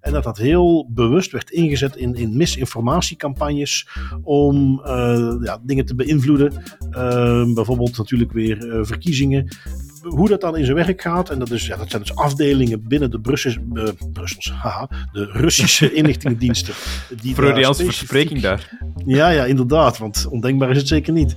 En dat dat heel bewust werd ingezet in, in misinformatiecampagnes om uh, ja, dingen te beïnvloeden. Uh, bijvoorbeeld natuurlijk weer uh, verkiezingen. Hoe dat dan in zijn werk gaat, en dat, is, ja, dat zijn dus afdelingen binnen de Brussels, Brussels haha, de Russische inlichtingendiensten. Die Freudiaanse verspreking daar. Ja, ja, inderdaad, want ondenkbaar is het zeker niet.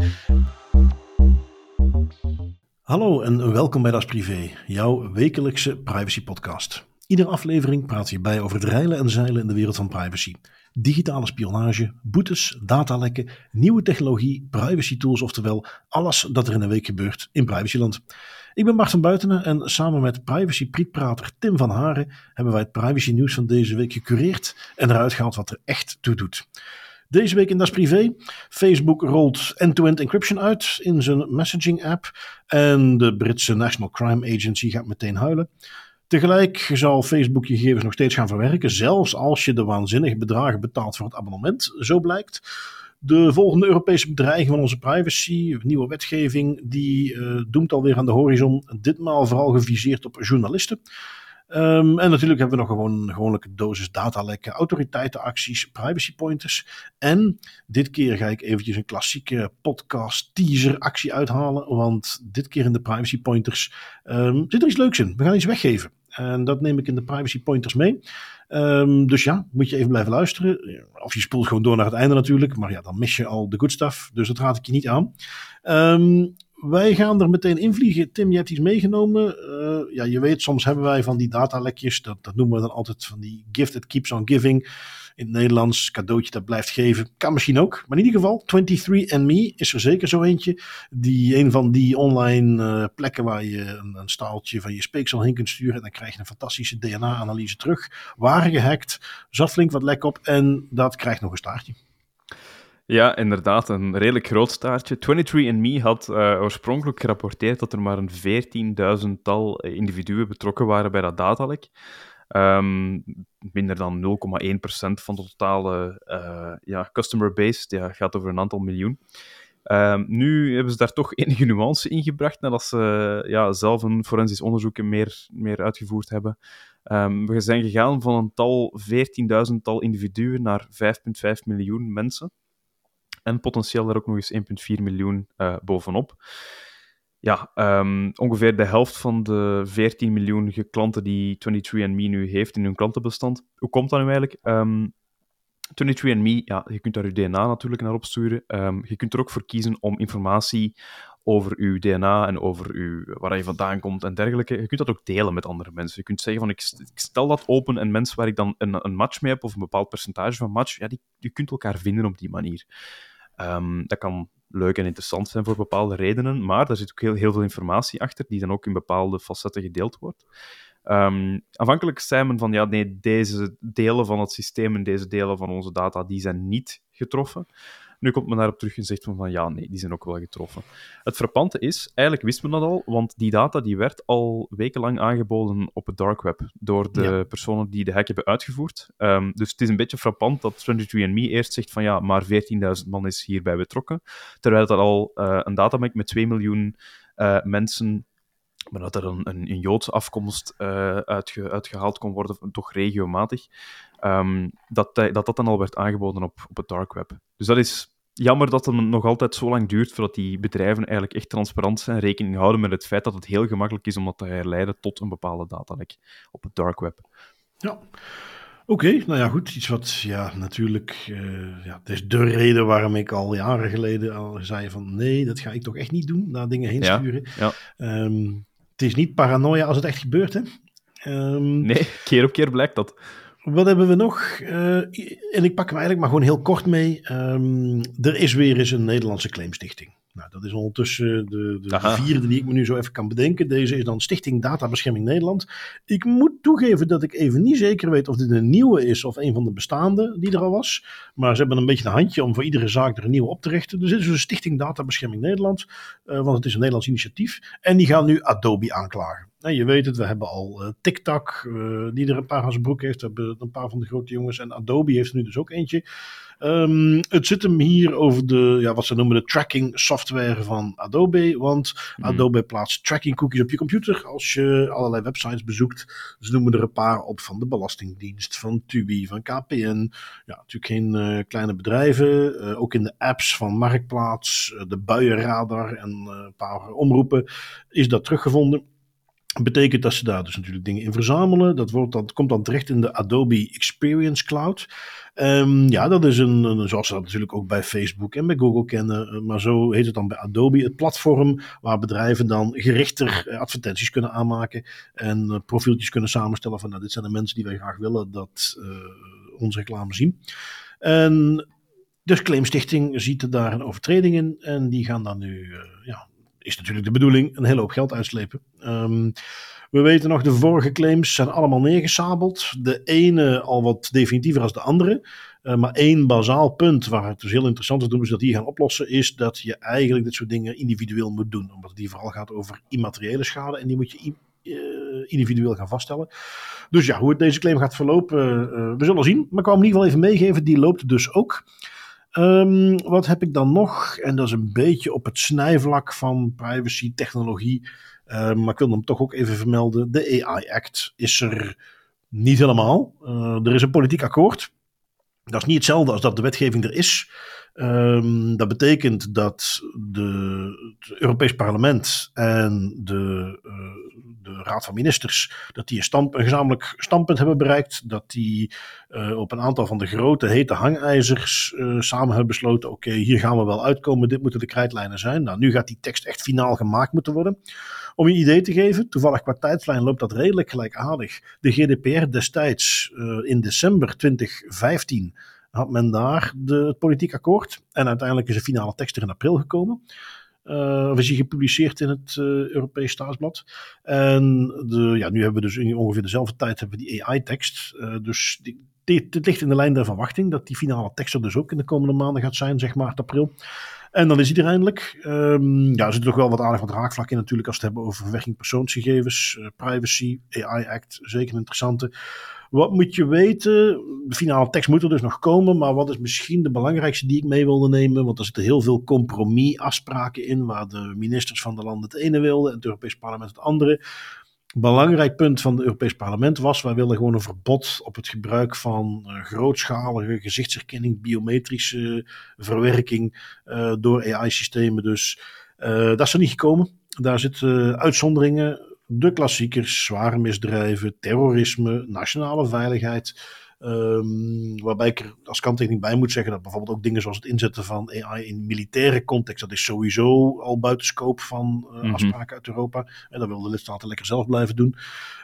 Hallo en welkom bij Das Privé, jouw wekelijkse privacy podcast. Iedere aflevering praat je bij over het reilen en zeilen in de wereld van privacy. Digitale spionage, boetes, datalekken, nieuwe technologie, privacy tools, oftewel alles dat er in een week gebeurt in privacyland. Ik ben Bart van Buitenen en samen met privacy prietprater Tim van Haren hebben wij het privacy nieuws van deze week gecureerd en eruit gehaald wat er echt toe doet. Deze week in Das Privé. Facebook rolt end-to-end encryption uit in zijn messaging app. En de Britse National Crime Agency gaat meteen huilen. Tegelijk zal Facebook je gegevens nog steeds gaan verwerken, zelfs als je de waanzinnige bedragen betaalt voor het abonnement, zo blijkt. De volgende Europese bedreiging van onze privacy, nieuwe wetgeving, die uh, doemt alweer aan de horizon. Ditmaal vooral geviseerd op journalisten. Um, en natuurlijk hebben we nog gewoon gewone dosis datalekken, autoriteitenacties, privacy pointers. En dit keer ga ik eventjes een klassieke podcast teaser actie uithalen. Want dit keer in de privacy pointers um, zit er iets leuks in. We gaan iets weggeven. En dat neem ik in de privacy pointers mee. Um, dus ja, moet je even blijven luisteren. Of je spoelt gewoon door naar het einde natuurlijk. Maar ja, dan mis je al de good stuff. Dus dat raad ik je niet aan. Um, wij gaan er meteen invliegen. Tim, je hebt iets meegenomen. Uh, ja, je weet, soms hebben wij van die datalekjes. Dat, dat noemen we dan altijd van die gift that keeps on giving. In het Nederlands, cadeautje dat blijft geven. Kan misschien ook. Maar in ieder geval, 23andMe is er zeker zo eentje. Die een van die online uh, plekken waar je een, een, staaltje van je speeksel heen kunt sturen. En dan krijg je een fantastische DNA-analyse terug. Waren gehackt, zat flink wat lek op. En dat krijgt nog een staartje. Ja, inderdaad, een redelijk groot staartje. 23andMe had uh, oorspronkelijk gerapporteerd dat er maar een 14.000-tal individuen betrokken waren bij dat datalek. Um, minder dan 0,1% van de totale uh, ja, customer base. Ja, gaat over een aantal miljoen. Um, nu hebben ze daar toch enige nuance in gebracht, nadat ze ja, zelf een forensisch onderzoek meer, meer uitgevoerd hebben. Um, we zijn gegaan van een tal 14.000-tal individuen naar 5,5 miljoen mensen. En potentieel daar ook nog eens 1,4 miljoen uh, bovenop. Ja, um, ongeveer de helft van de 14 miljoen klanten die 23andMe nu heeft in hun klantenbestand. Hoe komt dat nu eigenlijk? Um, 23andMe, ja, je kunt daar je DNA natuurlijk naar opsturen. Um, je kunt er ook voor kiezen om informatie over uw DNA en over uw, waar je vandaan komt en dergelijke. Je kunt dat ook delen met andere mensen. Je kunt zeggen van, ik, stel dat open en mensen waar ik dan een, een match mee heb, of een bepaald percentage van match, ja, die, je kunt elkaar vinden op die manier. Um, dat kan leuk en interessant zijn voor bepaalde redenen, maar daar zit ook heel, heel veel informatie achter, die dan ook in bepaalde facetten gedeeld wordt. Um, aanvankelijk zei men van, ja, nee, deze delen van het systeem en deze delen van onze data, die zijn niet getroffen. Nu komt men daarop terug en zegt van, ja, nee, die zijn ook wel getroffen. Het frappante is, eigenlijk wist men dat al, want die data die werd al wekenlang aangeboden op het dark web door de personen die de hack hebben uitgevoerd. Um, dus het is een beetje frappant dat 23andMe eerst zegt van, ja, maar 14.000 man is hierbij betrokken, terwijl dat al uh, een databank met 2 miljoen uh, mensen maar dat er een, een, een Joodse afkomst uh, uitge, uitgehaald kon worden, toch regiomatig, um, dat, dat dat dan al werd aangeboden op, op het dark web. Dus dat is jammer dat het nog altijd zo lang duurt voordat die bedrijven eigenlijk echt transparant zijn, rekening houden met het feit dat het heel gemakkelijk is om dat te herleiden tot een bepaalde datalek op het dark web. Ja. Oké, nou ja, goed. Iets wat, ja, natuurlijk, uh, ja, het is de reden waarom ik al jaren geleden al zei van nee, dat ga ik toch echt niet doen, naar dingen heen sturen. Ja, ja. Um, het is niet paranoia als het echt gebeurt, hè? Um, nee, keer op keer blijkt dat. Wat hebben we nog? Uh, en ik pak hem eigenlijk maar gewoon heel kort mee. Um, er is weer eens een Nederlandse claimstichting. Nou, dat is ondertussen de, de vierde die ik me nu zo even kan bedenken. Deze is dan Stichting Databescherming Nederland. Ik moet toegeven dat ik even niet zeker weet of dit een nieuwe is of een van de bestaande die er al was. Maar ze hebben een beetje een handje om voor iedere zaak er een nieuwe op te richten. Dus dit is dus Stichting Databescherming Nederland, uh, want het is een Nederlands initiatief. En die gaan nu Adobe aanklagen. En je weet het, we hebben al uh, TikTok, uh, die er een paar aan zijn broek heeft. We hebben een paar van de grote jongens. En Adobe heeft er nu dus ook eentje. Um, het zit hem hier over de, ja, wat ze noemen de tracking software van Adobe. Want mm. Adobe plaatst tracking cookies op je computer als je allerlei websites bezoekt. Ze noemen er een paar op van de Belastingdienst, van Tubi, van KPN. Ja, natuurlijk geen uh, kleine bedrijven. Uh, ook in de apps van Marktplaats, uh, de Buienradar en een paar omroepen is dat teruggevonden betekent dat ze daar dus natuurlijk dingen in verzamelen. Dat, wordt, dat komt dan terecht in de Adobe Experience Cloud. Um, ja, dat is een, zoals ze dat natuurlijk ook bij Facebook en bij Google kennen, eh, maar zo heet het dan bij Adobe, het platform waar bedrijven dan gerichter eh, advertenties kunnen aanmaken en uh, profieltjes kunnen samenstellen van nou, dit zijn de mensen die wij graag willen dat onze reclame zien. En dus Claimstichting ziet daar een overtreding in en die gaan dan nu uh, ja, is natuurlijk de bedoeling, een hele hoop geld uitslepen. Um, we weten nog, de vorige claims zijn allemaal neergesabeld. De ene al wat definitiever als de andere. Uh, maar één bazaal punt waar het dus heel interessant is doen, is dat die gaan oplossen, is dat je eigenlijk dit soort dingen individueel moet doen. Omdat hier vooral gaat over immateriële schade en die moet je uh, individueel gaan vaststellen. Dus ja, hoe het deze claim gaat verlopen, uh, we zullen zien. Maar ik hem in ieder geval even meegeven, die loopt dus ook. Um, wat heb ik dan nog? En dat is een beetje op het snijvlak van privacy, technologie. Uh, maar ik wil hem toch ook even vermelden. De AI Act is er niet helemaal. Uh, er is een politiek akkoord. Dat is niet hetzelfde als dat de wetgeving er is. Um, dat betekent dat de, het Europees Parlement en de, uh, de Raad van Ministers dat die een, een gezamenlijk standpunt hebben bereikt. Dat die op een aantal van de grote hete hangijzers samen hebben besloten: oké, hier gaan we wel uitkomen. Dit moeten de krijtlijnen zijn. Nou, nu gaat die tekst echt finaal gemaakt moeten worden. Om je idee te geven, toevallig qua tijdlijn loopt dat redelijk gelijkaardig. De GDPR destijds in december 2015 had men daar de, het politiek akkoord. En uiteindelijk is de finale tekst er in april gekomen. Uh, is hij gepubliceerd in het uh, Europees Staatsblad. En de, ja, nu hebben we dus in ongeveer dezelfde tijd hebben we die AI-tekst. Uh, dus dit ligt in de lijn der verwachting dat die finale tekst er dus ook in de komende maanden gaat zijn, zeg maar april. En dan is hij er eindelijk. Um, ja, er zit toch wel wat aardig wat raakvlak in natuurlijk als we het hebben over verwerking persoonsgegevens, privacy, AI Act, zeker een interessante. Wat moet je weten? De finale tekst moet er dus nog komen, maar wat is misschien de belangrijkste die ik mee wilde nemen? Want er zitten heel veel compromisafspraken in, waar de ministers van de landen het ene wilden en het Europees Parlement het andere. Belangrijk punt van het Europees Parlement was: wij willen gewoon een verbod op het gebruik van uh, grootschalige gezichtsherkenning, biometrische verwerking uh, door AI-systemen. Dus uh, dat is er niet gekomen. Daar zitten uitzonderingen de klassiekers, zware misdrijven, terrorisme, nationale veiligheid. Um, waarbij ik er als kanttekening bij moet zeggen dat bijvoorbeeld ook dingen zoals het inzetten van AI in militaire context, dat is sowieso al buiten scope van uh, mm-hmm. afspraken uit Europa. En dat willen de lidstaten lekker zelf blijven doen.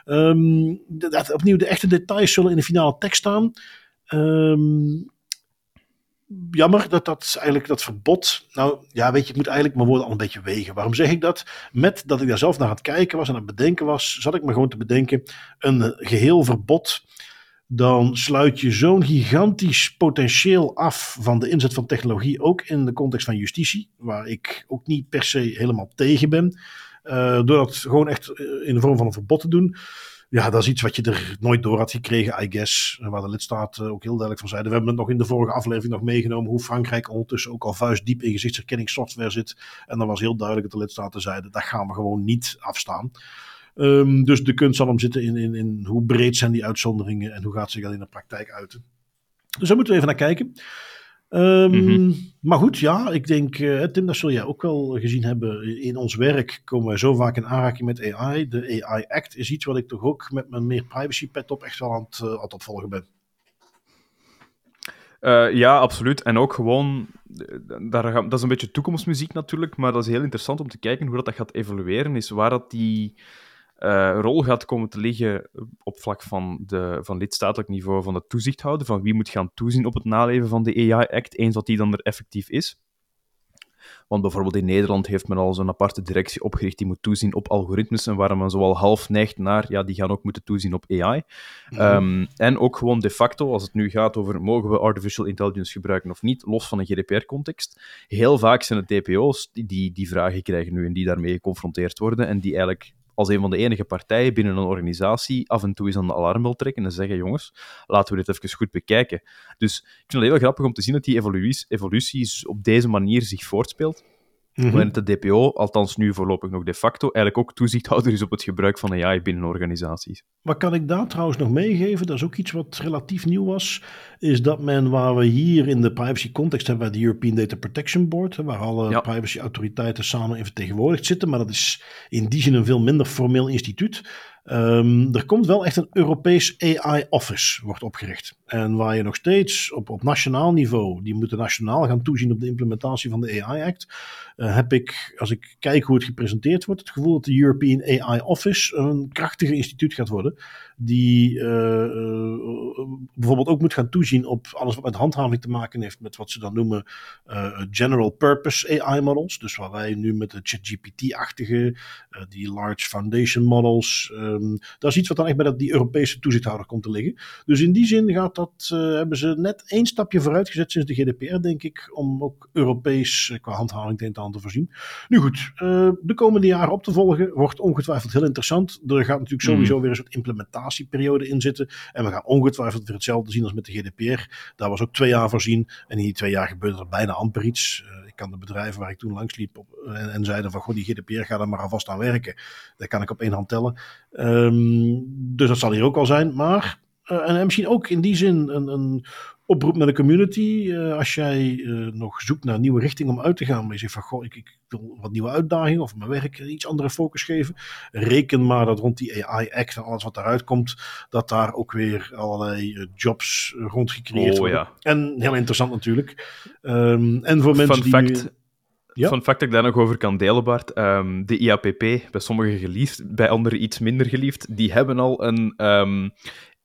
Um, dat, opnieuw, de echte details zullen in de finale tekst staan. Um, jammer dat dat eigenlijk dat verbod. Nou ja, weet je, ik moet eigenlijk mijn woorden al een beetje wegen. Waarom zeg ik dat? Met dat ik daar zelf naar aan het kijken was en aan het bedenken was, zat ik me gewoon te bedenken: een geheel verbod. Dan sluit je zo'n gigantisch potentieel af van de inzet van technologie, ook in de context van justitie, waar ik ook niet per se helemaal tegen ben. Uh, door dat gewoon echt in de vorm van een verbod te doen ja, dat is iets wat je er nooit door had gekregen, I guess. Waar de lidstaten ook heel duidelijk van zeiden. We hebben het nog in de vorige aflevering nog meegenomen hoe Frankrijk ondertussen ook al vuistdiep in gezichtsherkenningssoftware zit. En dan was heel duidelijk dat de lidstaten zeiden, dat gaan we gewoon niet afstaan. Um, dus de kunst zal hem zitten in, in, in hoe breed zijn die uitzonderingen en hoe gaat zich dat in de praktijk uiten. Dus daar moeten we even naar kijken. Um, mm-hmm. Maar goed, ja, ik denk, uh, Tim, dat zul jij ook wel gezien hebben. In ons werk komen wij zo vaak in aanraking met AI. De AI Act is iets wat ik toch ook met mijn meer privacy pet op echt wel aan het, uh, aan het opvolgen ben. Uh, ja, absoluut. En ook gewoon, daar, dat is een beetje toekomstmuziek natuurlijk, maar dat is heel interessant om te kijken hoe dat, dat gaat evolueren, is waar dat die uh, rol gaat komen te liggen op vlak van, de, van lidstatelijk niveau van de toezichthouder, van wie moet gaan toezien op het naleven van de AI-act, eens dat die dan er effectief is. Want bijvoorbeeld in Nederland heeft men al zo'n aparte directie opgericht die moet toezien op algoritmes en waar men zoal half neigt naar, ja, die gaan ook moeten toezien op AI. Mm -hmm. um, en ook gewoon de facto, als het nu gaat over mogen we artificial intelligence gebruiken of niet, los van een GDPR-context. Heel vaak zijn het DPO's die die vragen krijgen nu en die daarmee geconfronteerd worden en die eigenlijk als een van de enige partijen binnen een organisatie af en toe eens aan de alarmbel trekken en zeggen, jongens, laten we dit even goed bekijken. Dus ik vind het heel grappig om te zien dat die evolutie op deze manier zich voortspeelt. Mm -hmm. de DPO, althans nu voorlopig nog de facto, eigenlijk ook toezichthouder is op het gebruik van AI binnen organisaties. Wat kan ik daar trouwens nog meegeven? Dat is ook iets wat relatief nieuw was. Is dat men, waar we hier in de privacy context hebben, de European Data Protection Board, waar alle ja. privacy autoriteiten samen in vertegenwoordigd zitten, maar dat is in die zin een veel minder formeel instituut. Um, er komt wel echt een Europees AI-office, wordt opgericht. En waar je nog steeds op, op nationaal niveau, die moeten nationaal gaan toezien op de implementatie van de AI-act, uh, heb ik, als ik kijk hoe het gepresenteerd wordt, het gevoel dat de European AI Office een krachtige instituut gaat worden, die uh, uh, bijvoorbeeld ook moet gaan toezien op alles wat met handhaving te maken heeft, met wat ze dan noemen general purpose AI models. Dus waar wij nu met de ChatGPT-achtige, die large foundation models, Um, dat is iets wat dan echt bij dat, die Europese toezichthouder komt te liggen. Dus in die zin gaat dat, hebben ze net één stapje vooruit gezet sinds de GDPR, denk ik, om ook Europees qua handhaving te aan te voorzien. Nu goed, de komende jaren op te volgen wordt ongetwijfeld heel interessant. Er gaat natuurlijk sowieso mm. weer een soort implementatieperiode in zitten. En we gaan ongetwijfeld weer hetzelfde zien als met de GDPR. Daar was ook twee jaar voorzien. En in die twee jaar gebeurde er bijna amper iets ik kan de bedrijven waar ik toen langs liep en, en, zeiden van, goh, die GDPR gaat er maar alvast aan werken. Dat kan ik op één hand tellen. Um, dus dat zal hier ook al zijn. Maar, uh, en, en, misschien ook in die zin een, een oproep naar de community. Uh, als jij uh, nog zoekt naar nieuwe richting om uit te gaan, maar je zegt van, goh, ik, ik wil wat nieuwe uitdagingen of mijn werk iets andere focus geven. Reken maar dat rond die AI-act en alles wat daaruit komt, dat daar ook weer allerlei jobs rond gecreëerd oh, worden. Ja. En heel interessant natuurlijk. Um, en voor mensen Fun die... Fact. Ja. Fun fact dat ik daar nog over kan delen, Bart. Um, de IAPP, bij sommigen geliefd, bij anderen iets minder geliefd, die hebben al een um,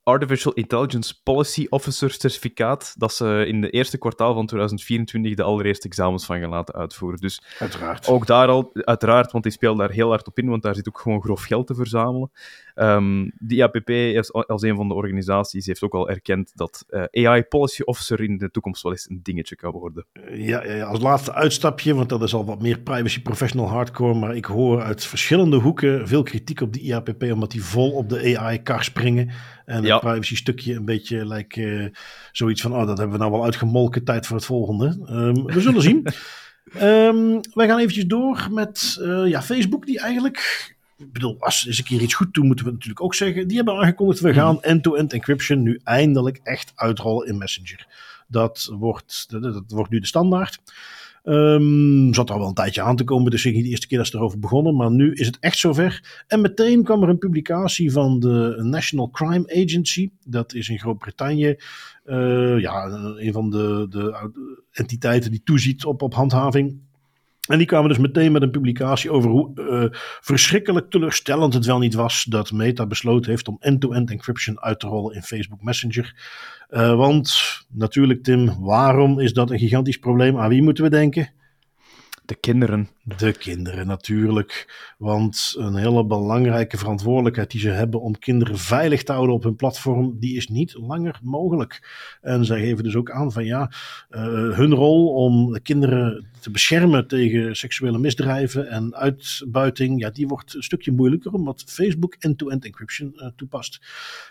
Artificial Intelligence Policy Officer certificaat, dat ze in de eerste kwartaal van 2024 de allereerste examens van gaan laten uitvoeren. Dus uiteraard. ook daar al, uiteraard, want die speelt daar heel hard op in, want daar zit ook gewoon grof geld te verzamelen. Um, de IAPP is, als een van de organisaties heeft ook al erkend dat uh, AI Policy Officer in de toekomst wel eens een dingetje kan worden. Ja, ja, als laatste uitstapje, want dat is al wat meer privacy professional hardcore, maar ik hoor uit verschillende hoeken veel kritiek op de IAPP, omdat die vol op de AI-kar springen. En ja. het privacy stukje een beetje lijkt uh, zoiets van, oh, dat hebben we nou wel uitgemolken, tijd voor het volgende. Um, we zullen zien. Um, wij gaan eventjes door met uh, ja, Facebook, die eigenlijk ik bedoel, als ze eens een keer iets goed doen, moeten we natuurlijk ook zeggen. Die hebben aangekondigd, we gaan end-to-end encryption nu eindelijk echt uitrollen in Messenger. Dat wordt, dat, dat wordt nu de standaard. Um, zat al wel een tijdje aan te komen, dus ik niet de eerste keer dat ze erover begonnen. Maar nu is het echt zover. En meteen kwam er een publicatie van de National Crime Agency. Dat is in Groot-Brittannië uh, ja, een van de, de entiteiten die toeziet op, op handhaving. En die kwamen dus meteen met een publicatie over hoe uh, verschrikkelijk teleurstellend het wel niet was dat Meta besloten heeft om end-to-end encryption uit te rollen in Facebook Messenger. Uh, want natuurlijk, Tim, waarom is dat een gigantisch probleem? Aan wie moeten we denken? De kinderen. De kinderen natuurlijk. Want een hele belangrijke verantwoordelijkheid die ze hebben om kinderen veilig te houden op hun platform, die is niet langer mogelijk. En zij geven dus ook aan van ja, uh, hun rol om kinderen te beschermen tegen seksuele misdrijven en uitbuiting, ja, die wordt een stukje moeilijker omdat Facebook end-to-end encryption uh, toepast.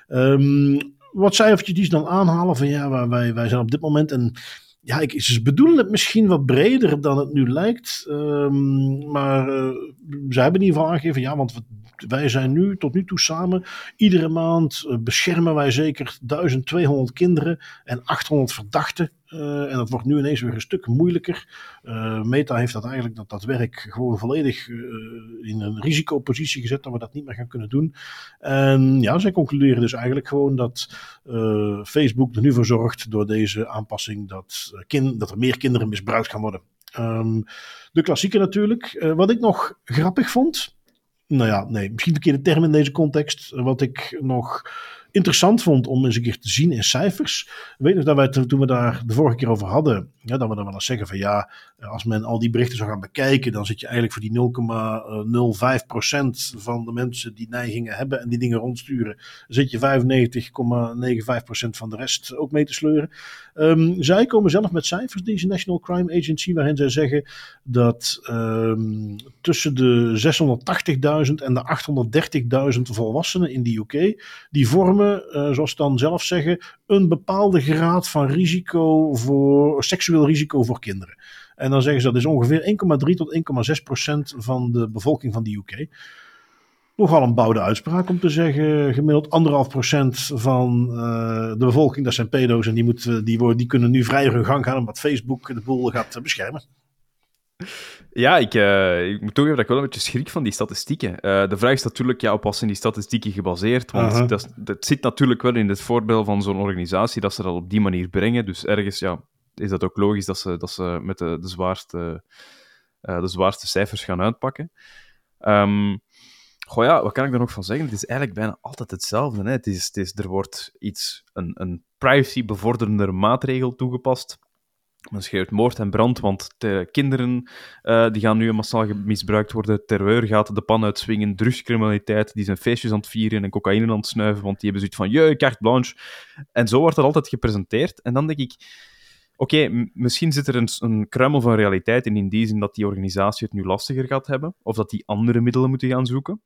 Um, wat cijfertjes die ze dan aanhalen van ja, wij, wij zijn op dit moment en ja, ik, ze bedoelen het misschien wat breder dan het nu lijkt. Um, maar uh, ze hebben in ieder geval aangegeven, ja, want wij zijn nu tot nu toe samen. Iedere maand uh, beschermen wij zeker 1200 kinderen en 800 verdachten. Uh, en dat wordt nu ineens weer een stuk moeilijker. Uh, Meta heeft dat eigenlijk dat, dat werk gewoon volledig uh, in een risicopositie gezet dat we dat niet meer gaan kunnen doen. En ja, zij concluderen dus eigenlijk gewoon dat Facebook er nu voor zorgt door deze aanpassing dat, kind, dat er meer kinderen misbruikt gaan worden. Um, de klassieke natuurlijk. wat ik nog grappig vond. Nou ja, nee, misschien verkeerde term in deze context. Wat ik nog interessant vond om eens een keer te zien in cijfers. weet nog dat wij toen we daar de vorige keer over hadden, ja, dat we dan wel eens zeggen van ja, als men al die berichten zou gaan bekijken, dan zit je eigenlijk voor die 0,05% van de mensen die neigingen hebben en die dingen rondsturen, zit je 95,95% van de rest ook mee te sleuren. Um, zij komen zelf met cijfers, deze National Crime Agency, waarin zij zeggen dat um, tussen de en de 830.000 volwassenen in de UK, die vormen, uh, zoals ze dan zelf zeggen, een bepaalde graad van risico voor, seksueel risico voor kinderen. En dan zeggen ze dat is ongeveer 1,3 tot 1,6 procent van de bevolking van de UK. Nogal een bouwde uitspraak om te zeggen, gemiddeld anderhalf procent van uh, de bevolking, dat zijn pedo's en die, moeten, die, worden, die kunnen nu vrij hun gang gaan omdat Facebook de boel gaat beschermen. Ja, ik, uh, ik moet toegeven dat ik wel een beetje schrik van die statistieken. Uh, de vraag is natuurlijk, ja, op wat zijn die statistieken gebaseerd? Want uh -huh. dat, dat, zit natuurlijk wel in het voordeel van zo'n organisatie dat ze dat op die manier brengen. Dus ergens ja, is dat ook logisch dat ze, dat ze met de, de, zwaarste, de zwaarste cijfers gaan uitpakken. Um, goh ja, wat kan ik er nog van zeggen? Het is eigenlijk bijna altijd hetzelfde. Hè? Het is, het is, er wordt iets, een, een privacy-bevorderender maatregel toegepast men schreeuwt moord en brand, want de kinderen uh, die gaan nu massaal misbruikt worden. Terreur gaat de pan uitswingen. Drugscriminaliteit, die zijn feestjes aan het vieren en cocaïne aan het snuiven, want die hebben zoiets van, je carte blanche. En zo wordt dat altijd gepresenteerd. En dan denk ik, oké, misschien zit er een, een kruimel van realiteit in, in die zin dat die organisatie het nu lastiger gaat hebben, of dat die andere middelen moeten gaan zoeken.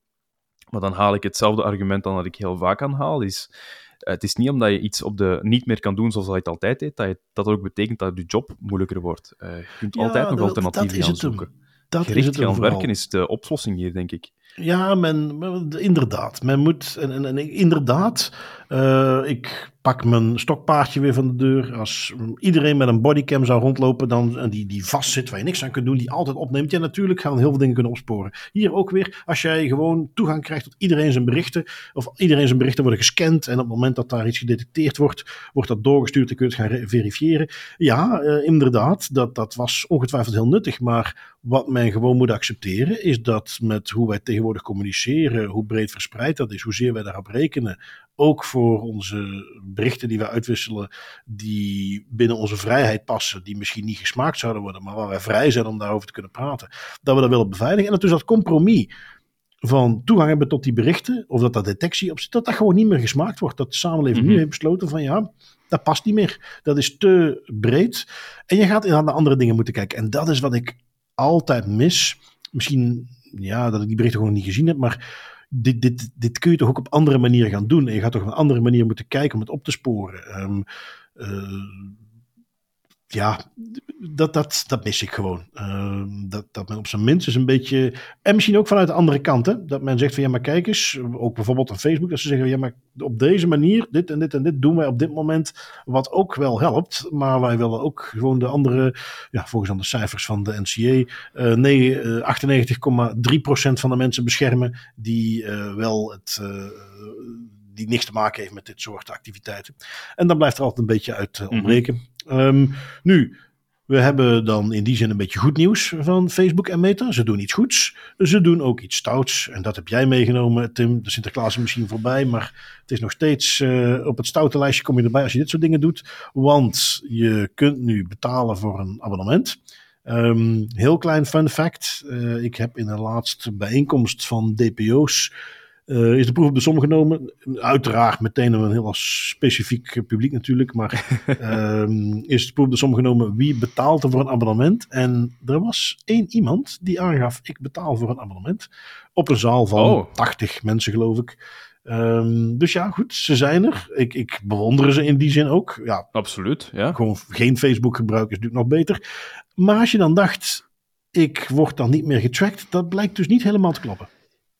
Maar dan haal ik hetzelfde argument aan dat ik heel vaak aanhaal, is eh, het is niet omdat je iets op de niet meer kan doen zoals je het altijd deed, dat, je, dat ook betekent dat je job moeilijker wordt. Uh, je kunt altijd nog alternatieven gaan zoeken. Dat Gericht is het gaan werken is de oplossing hier, denk ik. Ja, men, inderdaad. Men moet, en, en, en inderdaad, uh, ik pak mijn stokpaardje weer van de deur. Als iedereen met een bodycam zou rondlopen, dan, die, die vast zit, waar je niks aan kunt doen, die altijd opneemt. Ja, natuurlijk gaan heel veel dingen kunnen opsporen. Hier ook weer, als jij gewoon toegang krijgt tot iedereen zijn berichten, of iedereen zijn berichten worden gescand, en op het moment dat daar iets gedetecteerd wordt, wordt dat doorgestuurd en kun je het gaan verifiëren. Ja, uh, inderdaad, dat, dat was ongetwijfeld heel nuttig, maar wat men gewoon moet accepteren, is dat met hoe wij tegenwoordig communiceren, hoe breed verspreid dat is, hoezeer wij daarop rekenen, ook voor onze berichten die we uitwisselen, die binnen onze vrijheid passen, die misschien niet gesmaakt zouden worden, maar waar wij vrij zijn om daarover te kunnen praten, dat we dat willen beveiligen. En dat dus dat compromis van toegang hebben tot die berichten, of dat dat detectie op zit, dat dat gewoon niet meer gesmaakt wordt. Dat de samenleving nu heeft besloten van ja, dat past niet meer. Dat is te breed. En je gaat naar andere dingen moeten kijken. En dat is wat ik altijd mis. Misschien ja, dat ik die berichten gewoon niet gezien heb, maar dit, dit, dit kun je toch ook op andere manieren gaan doen. En je gaat toch op een andere manier moeten kijken om het op te sporen. Um, uh, ja, dat, dat, dat mis ik gewoon. Uh, dat, dat men op zijn minst eens een beetje. En misschien ook vanuit de andere kant. Hè, dat men zegt van ja, maar kijk eens. Ook bijvoorbeeld op Facebook. Dat ze zeggen ja, maar op deze manier. Dit en dit en dit doen wij op dit moment. Wat ook wel helpt. Maar wij willen ook gewoon de andere. Ja, volgens dan de cijfers van de NCA. Uh, nee, uh, 98,3% van de mensen beschermen. Die uh, wel het die niks te maken heeft met dit soort activiteiten. En dan blijft er altijd een beetje uit uh, ontbreken. Mm -hmm. um, nu, we hebben dan in die zin een beetje goed nieuws van Facebook en Meta. Ze doen iets goeds. Ze doen ook iets stouts. En dat heb jij meegenomen, Tim. De Sinterklaas is misschien voorbij. Maar het is nog steeds uh, op het stoute lijstje kom je erbij als je dit soort dingen doet. Want je kunt nu betalen voor een abonnement. Um, heel klein fun fact. Uh, ik heb in de laatste bijeenkomst van DPO's uh, is de proef op de som genomen. Uiteraard meteen een heel specifiek publiek natuurlijk. Maar um, is de proef op de som genomen wie betaalt er voor een abonnement. En er was één iemand die aangaf ik betaal voor een abonnement. Op een zaal van oh. 80 mensen geloof ik. Um, dus ja, goed, ze zijn er. Ik, ik bewonder ze in die zin ook. Ja, Absoluut, ja. Gewoon geen Facebook gebruiken is natuurlijk nog beter. Maar als je dan dacht, ik word dan niet meer getracked, dat blijkt dus niet helemaal te kloppen.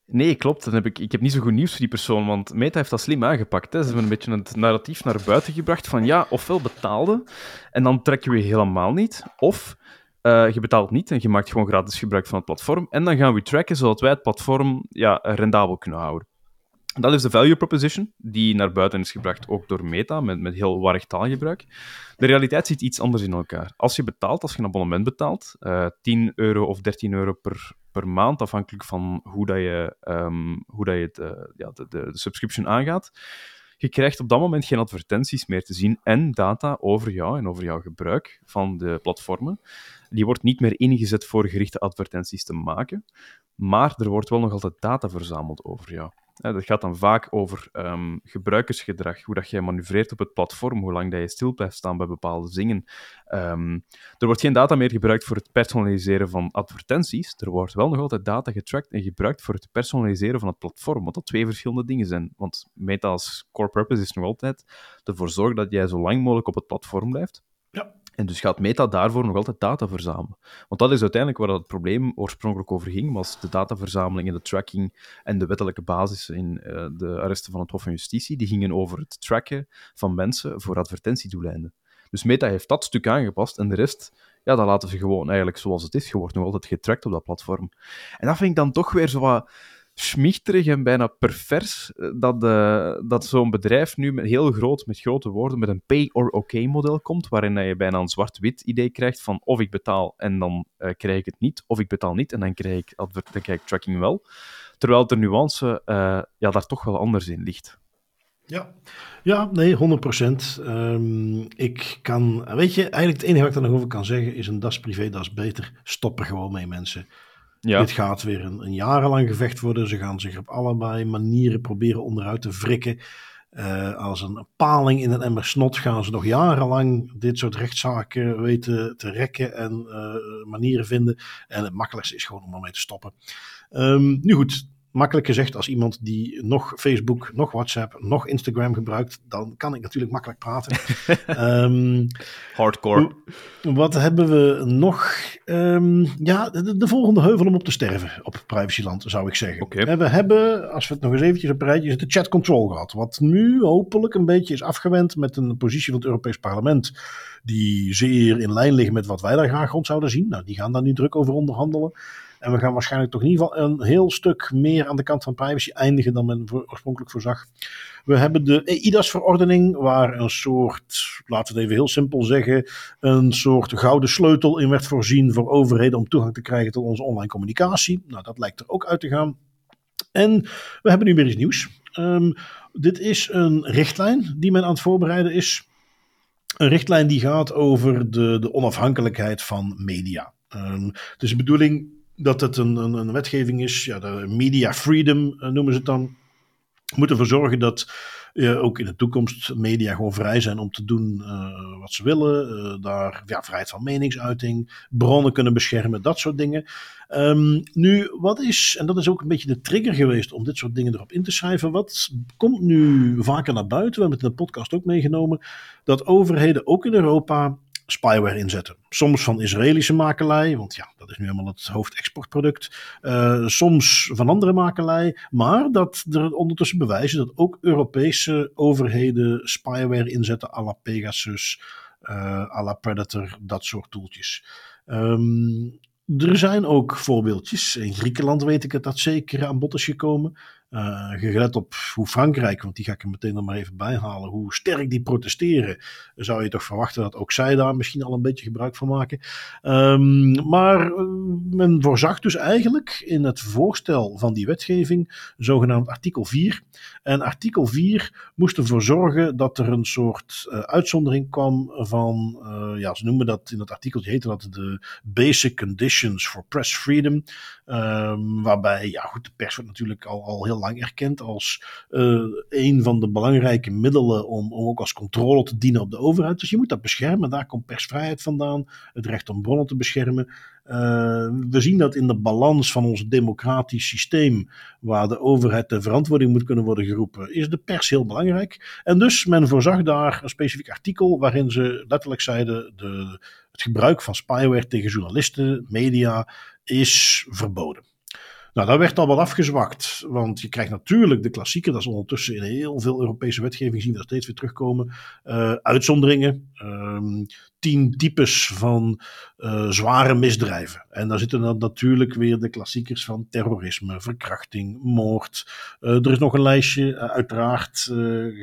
Nee, klopt. Dan heb ik, ik heb niet zo goed nieuws voor die persoon, want Meta heeft dat slim aangepakt. Hè. Ze hebben een beetje het narratief naar buiten gebracht van ja, ofwel betaalde en dan trek je helemaal niet, of uh, je betaalt niet en je maakt gewoon gratis gebruik van het platform en dan gaan we tracken zodat wij het platform ja, rendabel kunnen houden. Dat is de value proposition, die naar buiten is gebracht, ook door Meta, met, met heel warrig taalgebruik. De realiteit zit iets anders in elkaar. Als je betaalt, als je een abonnement betaalt, uh, 10 euro of 13 euro per, per maand, afhankelijk van hoe, dat je, um, hoe dat je het, uh, ja, de, de subscription aangaat, je krijgt op dat moment geen advertenties meer te zien en data over jou en over jouw gebruik van de platformen. Die wordt niet meer ingezet voor gerichte advertenties te maken, maar er wordt wel nog altijd data verzameld over jou. Dat gaat dan vaak over um, gebruikersgedrag, hoe dat jij manoeuvreert op het platform, hoe lang dat je stil blijft staan bij bepaalde zingen. Um, er wordt geen data meer gebruikt voor het personaliseren van advertenties. Er wordt wel nog altijd data getracked en gebruikt voor het personaliseren van het platform, wat dat twee verschillende dingen zijn. Want Meta's core purpose is nog altijd ervoor zorgen dat jij zo lang mogelijk op het platform blijft. Ja. En dus gaat Meta daarvoor nog altijd data verzamelen. Want dat is uiteindelijk waar het probleem oorspronkelijk over ging, was de dataverzameling en de tracking en de wettelijke basis in uh, de arresten van het Hof van Justitie. Die gingen over het tracken van mensen voor advertentiedoeleinden. Dus Meta heeft dat stuk aangepast en de rest, ja, dat laten ze gewoon eigenlijk zoals het is. Je wordt nog altijd getrackt op dat platform. En dat vind ik dan toch weer zo wat schmichterig en bijna pervers eh, dat, uh, dat zo'n bedrijf nu met heel groot, met grote woorden, met een pay-or-okay-model komt, waarin je bijna een zwart-wit idee krijgt van of ik betaal en dan uh, krijg ik het niet, of ik betaal niet en dan krijg ik, dan krijg ik tracking wel. Terwijl de nuance ja, daar toch wel anders in ligt. Ja, ja nee, 100%. Um, ehm, ik kan, weet je, eigenlijk het enige wat ik er nog over kan zeggen is een das privé, das beter. Stop er gewoon mee, mensen. Ja. Dit gaat weer een, een, jarenlang gevecht worden. Ze gaan zich op allerlei manieren proberen onderuit te wrikken. Uh, als een paling in een emmer snot gaan ze nog jarenlang dit soort rechtszaken weten te rekken en uh, manieren vinden. En het makkelijkste is gewoon om ermee te stoppen. Um, nu goed, makkelijk gezegd, als iemand die nog Facebook, nog WhatsApp, nog Instagram gebruikt, dan kan ik natuurlijk makkelijk praten. um, Hardcore. Wat hebben we nog? Um, ja, de, de, volgende heuvel om op te sterven op privacyland, zou ik zeggen. Okay. We hebben, als we het nog eens eventjes op een rijtje de chat control gehad. Wat nu hopelijk een beetje is afgewend met een positie van het Europees Parlement. Die zeer in lijn ligt met wat wij daar graag rond zouden zien. Nou, die gaan daar nu druk over onderhandelen. En we gaan waarschijnlijk toch in ieder geval een heel stuk meer aan de kant van privacy eindigen dan men oorspronkelijk voorzag. We hebben de EIDAS-verordening, waar een soort, laten we het even heel simpel zeggen, een soort gouden sleutel in werd voorzien voor overheden om toegang te krijgen tot onze online communicatie. Nou, dat lijkt er ook uit te gaan. En we hebben nu weer iets nieuws. Um, dit is een richtlijn die men aan het voorbereiden is. Een richtlijn die gaat over de, de onafhankelijkheid van media. Um, is de bedoeling dat het een, een, een wetgeving is, ja, de media freedom uh, noemen ze het dan. Moeten ervoor zorgen dat uh, ook in de toekomst media gewoon vrij zijn om te doen uh, wat ze willen. daar ja, vrijheid van meningsuiting, bronnen kunnen beschermen, dat soort dingen. Um, nu, wat is, en dat is ook een beetje de trigger geweest om dit soort dingen erop in te schrijven. Wat komt nu vaker naar buiten? We hebben het in de podcast ook meegenomen. Dat overheden ook in Europa spyware inzetten. Soms van Israëlische makelij, want ja, dat is nu helemaal het hoofdexportproduct. Uh, soms van andere makelij, maar dat er ondertussen bewijzen dat ook Europese overheden spyware inzetten à la Pegasus, uh, à la Predator, dat soort toeltjes. Um, er zijn ook voorbeeldjes. In Griekenland weet ik het dat zeker aan bod is gekomen. Uh, gelet op hoe Frankrijk, want die ga ik er meteen nog maar even bijhalen, hoe sterk die protesteren, zou je toch verwachten dat ook zij daar misschien al een beetje gebruik van maken. Um, maar uh, men voorzag dus eigenlijk in het voorstel van die wetgeving zogenaamd artikel 4. En artikel 4 moest ervoor zorgen dat er een soort uh, uitzondering kwam van, ja, ze noemen dat in het artikeltje heette dat de Basic Conditions for Press Freedom. Um, waarbij, ja goed, de pers wordt natuurlijk al, al heel lang erkend als uh, een van de belangrijke middelen om, om ook als controle te dienen op de overheid. Dus je moet dat beschermen. Daar komt persvrijheid vandaan, het recht om bronnen te beschermen. Uh, we zien dat in de balans van ons democratisch systeem, waar de overheid de verantwoording moet kunnen worden geroepen, is de pers heel belangrijk. En dus men voorzag daar een specifiek artikel waarin ze letterlijk zeiden: de, het gebruik van spyware tegen journalisten, media, is verboden. Nou, dat werd al wat afgezwakt, want je krijgt natuurlijk de klassieke, dat is ondertussen in heel veel Europese wetgeving zien we dat steeds weer terugkomen, uh, uitzonderingen, um, tien types van uh, zware misdrijven. En daar zitten dan natuurlijk weer de klassiekers van terrorisme, verkrachting, moord. Uh, er is nog een lijstje, uiteraard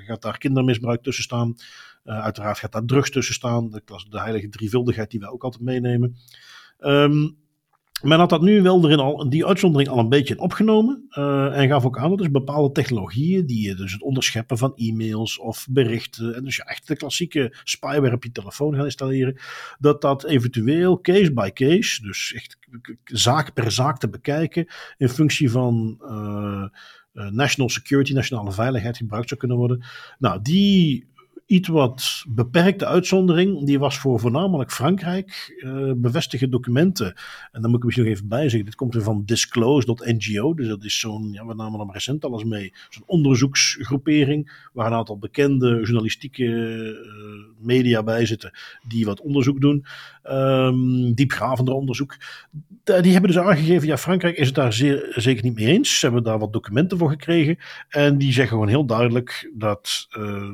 gaat daar kindermisbruik tussen staan. uiteraard gaat daar drugs tussen staan, de, de heilige drievuldigheid die wij ook altijd meenemen. Um, men had dat nu wel erin al, die uitzondering al een beetje opgenomen. Uh, en gaf ook aan dat dus bepaalde technologieën, die dus het onderscheppen van e-mails of berichten, en dus ja, echt de klassieke spyware op je telefoon gaan installeren, dat dat eventueel case by case, dus echt zaak per zaak te bekijken, in functie van uh, national security, nationale veiligheid gebruikt zou kunnen worden. Nou, die iets wat beperkte uitzondering. Die was voor voornamelijk Frankrijk. Uh, bevestigen documenten. En dan moet ik misschien nog even bijzeggen. Dit komt weer van disclose.ngo. Dus dat is zo'n, ja, we namen er recent alles mee. Zo'n onderzoeksgroepering. Waar een aantal bekende journalistieke uh, media bij zitten. Die wat onderzoek doen. Um, diepgravender onderzoek. Die hebben dus aangegeven. Ja, Frankrijk is het daar zeer, zeker niet mee eens. Ze hebben daar wat documenten voor gekregen. En die zeggen gewoon heel duidelijk dat. Uh,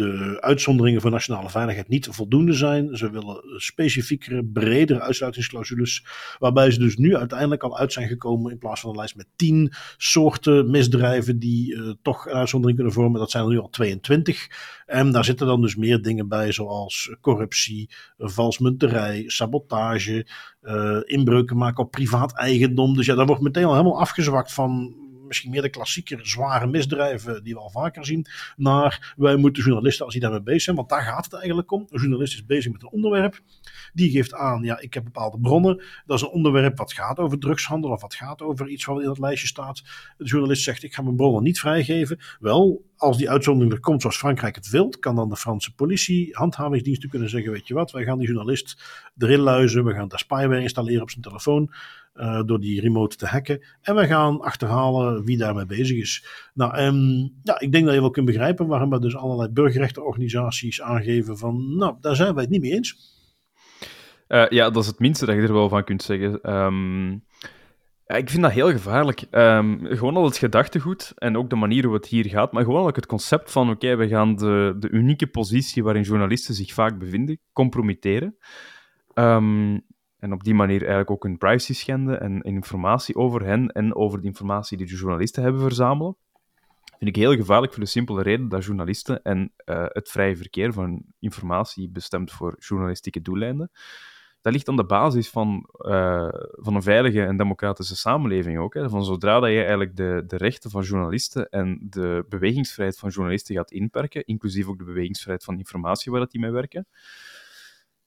de uitzonderingen voor nationale veiligheid niet voldoende zijn. Ze willen specifiekere, bredere uitsluitingsclausules, waarbij ze dus nu uiteindelijk al uit zijn gekomen in plaats van een lijst met tien soorten misdrijven die uh, toch een uitzondering kunnen vormen. Dat zijn er nu al 22. En daar zitten dan dus meer dingen bij, zoals corruptie, valsmunterij, sabotage, uh, inbreuken maken op privaat eigendom. Dus ja, dat wordt meteen al helemaal afgezwakt van misschien meer de klassieke zware misdrijven die we al vaker zien, naar wij moeten journalisten als die daarmee bezig zijn, want daar gaat het eigenlijk om. Een journalist is bezig met een onderwerp, die geeft aan, ja, ik heb bepaalde bronnen, dat is een onderwerp wat gaat over drugshandel of wat gaat over iets wat in dat lijstje staat. De journalist zegt, ik ga mijn bronnen niet vrijgeven. Wel, als die uitzondering er komt zoals Frankrijk het wilt, kan dan de Franse politie, handhavingsdiensten kunnen zeggen, weet je wat, wij gaan die journalist erin luizen, we gaan daar spyware installeren op zijn telefoon. Uh, door die remote te hacken. En we gaan achterhalen wie daarmee bezig is. Nou, um, ja, ik denk dat je wel kunt begrijpen waarom we dus allerlei burgerrechtenorganisaties aangeven van, nou, daar zijn wij het niet mee eens. Uh, ja, dat is het minste dat je er wel van kunt zeggen. Ja, ik vind dat heel gevaarlijk. Um, gewoon al het gedachtegoed en ook de manier hoe het hier gaat, maar gewoon ook het concept van, oké, we gaan de, de unieke positie waarin journalisten zich vaak bevinden, compromitteren. Um, en op die manier eigenlijk ook hun privacy schenden en informatie over hen en over de informatie die de journalisten hebben verzamelen. Vind ik heel gevaarlijk voor de simpele reden dat journalisten en uh, het vrije verkeer van informatie bestemd voor journalistieke doeleinden, dat ligt aan de basis van, uh, van een veilige en democratische samenleving ook. Hè. Van zodra dat je eigenlijk de, de rechten van journalisten en de bewegingsvrijheid van journalisten gaat inperken, inclusief ook de bewegingsvrijheid van informatie waar dat die mee werken,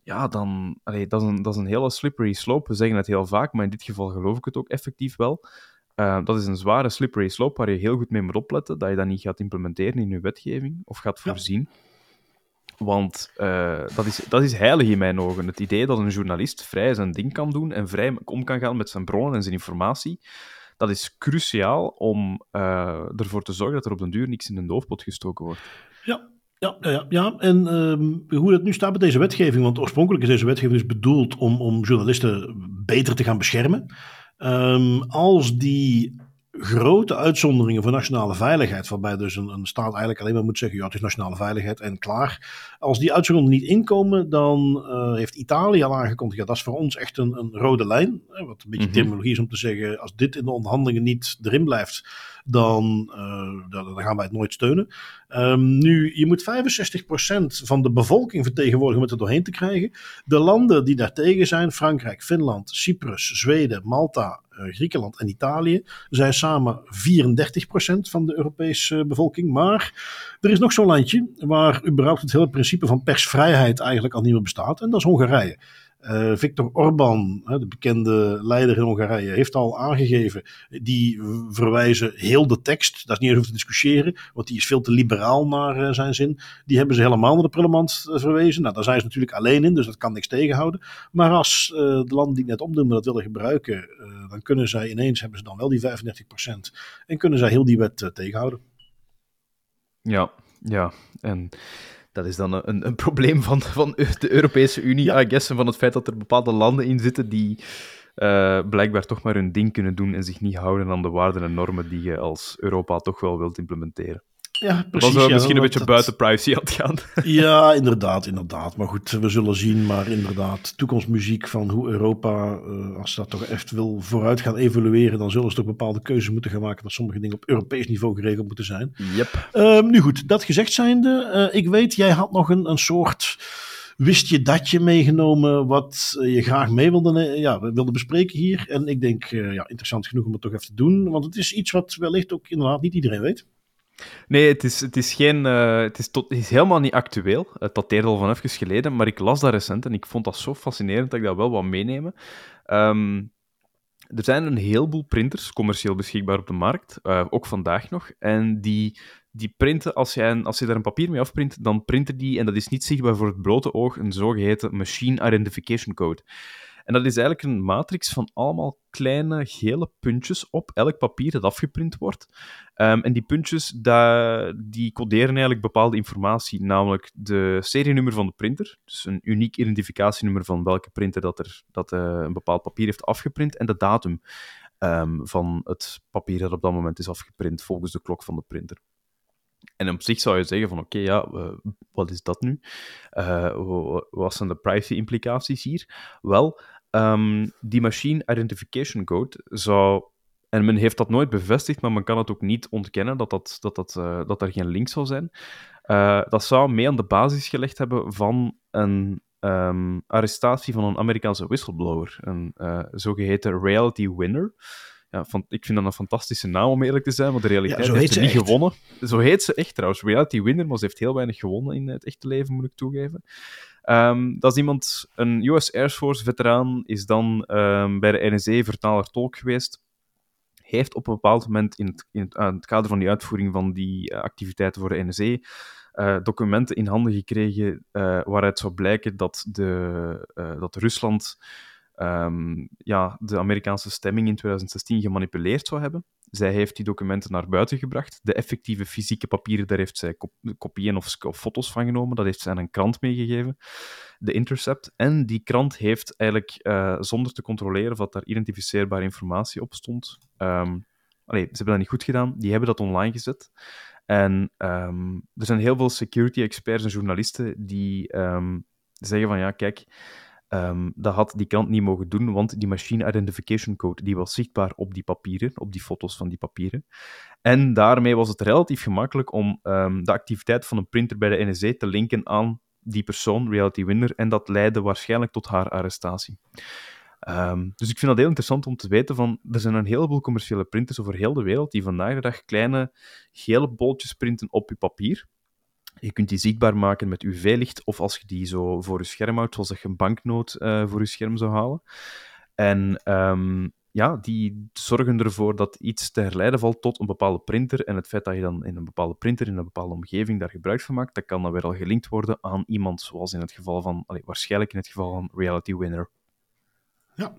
ja, dan... Allee, dat, is een, dat is een hele slippery slope. We zeggen het heel vaak, maar in dit geval geloof ik het ook effectief wel. Uh, dat is een zware slippery slope waar je heel goed mee moet opletten, dat je dat niet gaat implementeren in je wetgeving of gaat voorzien. Ja. Want uh, dat, is, dat is heilig in mijn ogen. Het idee dat een journalist vrij zijn ding kan doen en vrij om kan gaan met zijn bronnen en zijn informatie, dat is cruciaal om uh, ervoor te zorgen dat er op den duur niks in de doofpot gestoken wordt. Ja, ja, ja, ja. en um, hoe het nu staat met deze wetgeving, want oorspronkelijk is deze wetgeving dus bedoeld om, om journalisten beter te gaan beschermen. Um, als die grote uitzonderingen voor nationale veiligheid, waarbij dus een, een, staat eigenlijk alleen maar moet zeggen, ja, het is nationale veiligheid en klaar. Als die uitzonderingen niet inkomen, dan uh, heeft Italië al aangekondigd, ja, dat is voor ons echt een, een rode lijn. Hè, wat een beetje mm -hmm. terminologie is om te zeggen, als dit in de onderhandelingen niet erin blijft, dan, uh, dan, gaan wij het nooit steunen. Um, nu, je moet 65% van de bevolking vertegenwoordigen om het er doorheen te krijgen. De landen die daartegen zijn, Frankrijk, Finland, Cyprus, Zweden, Malta, uh, Griekenland en Italië, zijn samen 34% van de Europese bevolking. Maar er is nog zo'n landje waar überhaupt het hele principe van persvrijheid eigenlijk al niet meer bestaat. En dat is Hongarije. Uh, Viktor Orbán, de bekende leider in Hongarije, heeft al aangegeven, die verwijzen heel de tekst, dat is niet eens over te discussiëren, want die is veel te liberaal naar uh, zijn zin. Die hebben ze helemaal naar de prullenmand uh, verwezen. Nou, daar zijn ze natuurlijk alleen in, dus dat kan niks tegenhouden. Maar als de landen die ik net opnoemde dat willen gebruiken, dan kunnen zij ineens, hebben ze dan wel die 35% en kunnen zij heel die wet tegenhouden. Ja, ja, en dat is dan een, een probleem van, van de Europese Unie, ja. I guess, en van het feit dat er bepaalde landen in zitten die uh, blijkbaar toch maar hun ding kunnen doen en zich niet houden aan de waarden en normen die je als Europa toch wel wilt implementeren. Ja, precies. Ja, misschien een beetje dat... buiten privacy aan het gaan. Ja, inderdaad, inderdaad. Maar goed, we zullen zien. Maar inderdaad, toekomstmuziek van hoe Europa, uh, als dat toch echt wil vooruit gaan evolueren, dan zullen ze toch bepaalde keuzes moeten gaan maken dat sommige dingen op Europees niveau geregeld moeten zijn. Yep. Um, nu goed, dat gezegd zijnde, uh, ik weet, jij had nog een, een soort wist je dat je meegenomen wat je graag mee wilde, ja, wilde bespreken hier. En ik denk, ja, interessant genoeg om het toch even te doen. Want het is iets wat wellicht ook inderdaad niet iedereen weet. Nee, het is, het is, geen, uh, het is, tot, is helemaal niet actueel. Het dateert al van even geleden, maar ik las dat recent en ik vond dat zo fascinerend dat ik dat wel wou meenemen. Um, er zijn een heleboel printers commercieel beschikbaar op de markt, uh, ook vandaag nog. En die, die printen, als, een, als je daar een papier mee afprint, dan printen die, en dat is niet zichtbaar voor het blote oog, een zogeheten Machine Identification Code. En dat is eigenlijk een matrix van allemaal kleine gele puntjes op elk papier dat afgeprint wordt. Um, en die puntjes die coderen eigenlijk bepaalde informatie, namelijk de serienummer van de printer, dus een uniek identificatienummer van welke printer dat, er, dat uh, een bepaald papier heeft afgeprint, en de datum um, van het papier dat op dat moment is afgeprint volgens de klok van de printer. En op zich zou je zeggen van oké, ja, wat is dat nu? Uh, wat zijn de privacy-implicaties hier? Wel, um, die machine identification code zou... En men heeft dat nooit bevestigd, maar men kan het ook niet ontkennen dat, dat, dat, dat, uh, dat er geen link zou zijn. dat zou mee aan de basis gelegd hebben van een um, arrestatie van een Amerikaanse whistleblower, een zogeheten reality winner ja, van, ik vind dat een fantastische naam om eerlijk te zijn, maar de realiteit ja, heeft ze niet gewonnen. Zo heet ze echt trouwens. Reality Winner, maar ze heeft heel weinig gewonnen in het echte leven, moet ik toegeven. Um, dat is iemand, een US Air Force veteraan, is dan um, bij de NSA vertaler-tolk geweest. Heeft op een bepaald moment in het, in het, kader van die uitvoering van die uh, activiteiten voor de NSA uh, documenten in handen gekregen uh, waaruit zou blijken dat, de, dat Rusland um, ja, de Amerikaanse stemming in 2016 gemanipuleerd zou hebben. Zij heeft die documenten naar buiten gebracht. De effectieve fysieke papieren, daar heeft zij kopieën of, foto's van genomen. Dat heeft zij aan een krant meegegeven, de Intercept. En die krant heeft eigenlijk, uh, zonder te controleren of daar identificeerbare informatie op stond... Um, ze hebben dat niet goed gedaan. Die hebben dat online gezet. En um, er zijn heel veel security experts en journalisten die zeggen van ja, kijk Um, dat had die krant niet mogen doen, want die machine identification code die was zichtbaar op die papieren, op die foto's van die papieren. En daarmee was het relatief gemakkelijk om um, de activiteit van een printer bij de NSA te linken aan die persoon, Reality Winner, en dat leidde waarschijnlijk tot haar arrestatie. Um, dus ik vind dat heel interessant om te weten van, er zijn een heleboel commerciële printers over heel de wereld die vandaag de dag kleine gele bolletjes printen op je papier. Je kunt die zichtbaar maken met UV-licht, of als je die zo voor je scherm houdt, zoals je een banknoot uh, voor je scherm zou halen. En um, ja, die zorgen ervoor dat iets te herleiden valt tot een bepaalde printer. En het feit dat je dan in een bepaalde printer, in een bepaalde omgeving, daar gebruik van maakt, dat kan dan weer al gelinkt worden aan iemand, zoals in het geval van, waarschijnlijk in het geval van Reality Winner. Ja,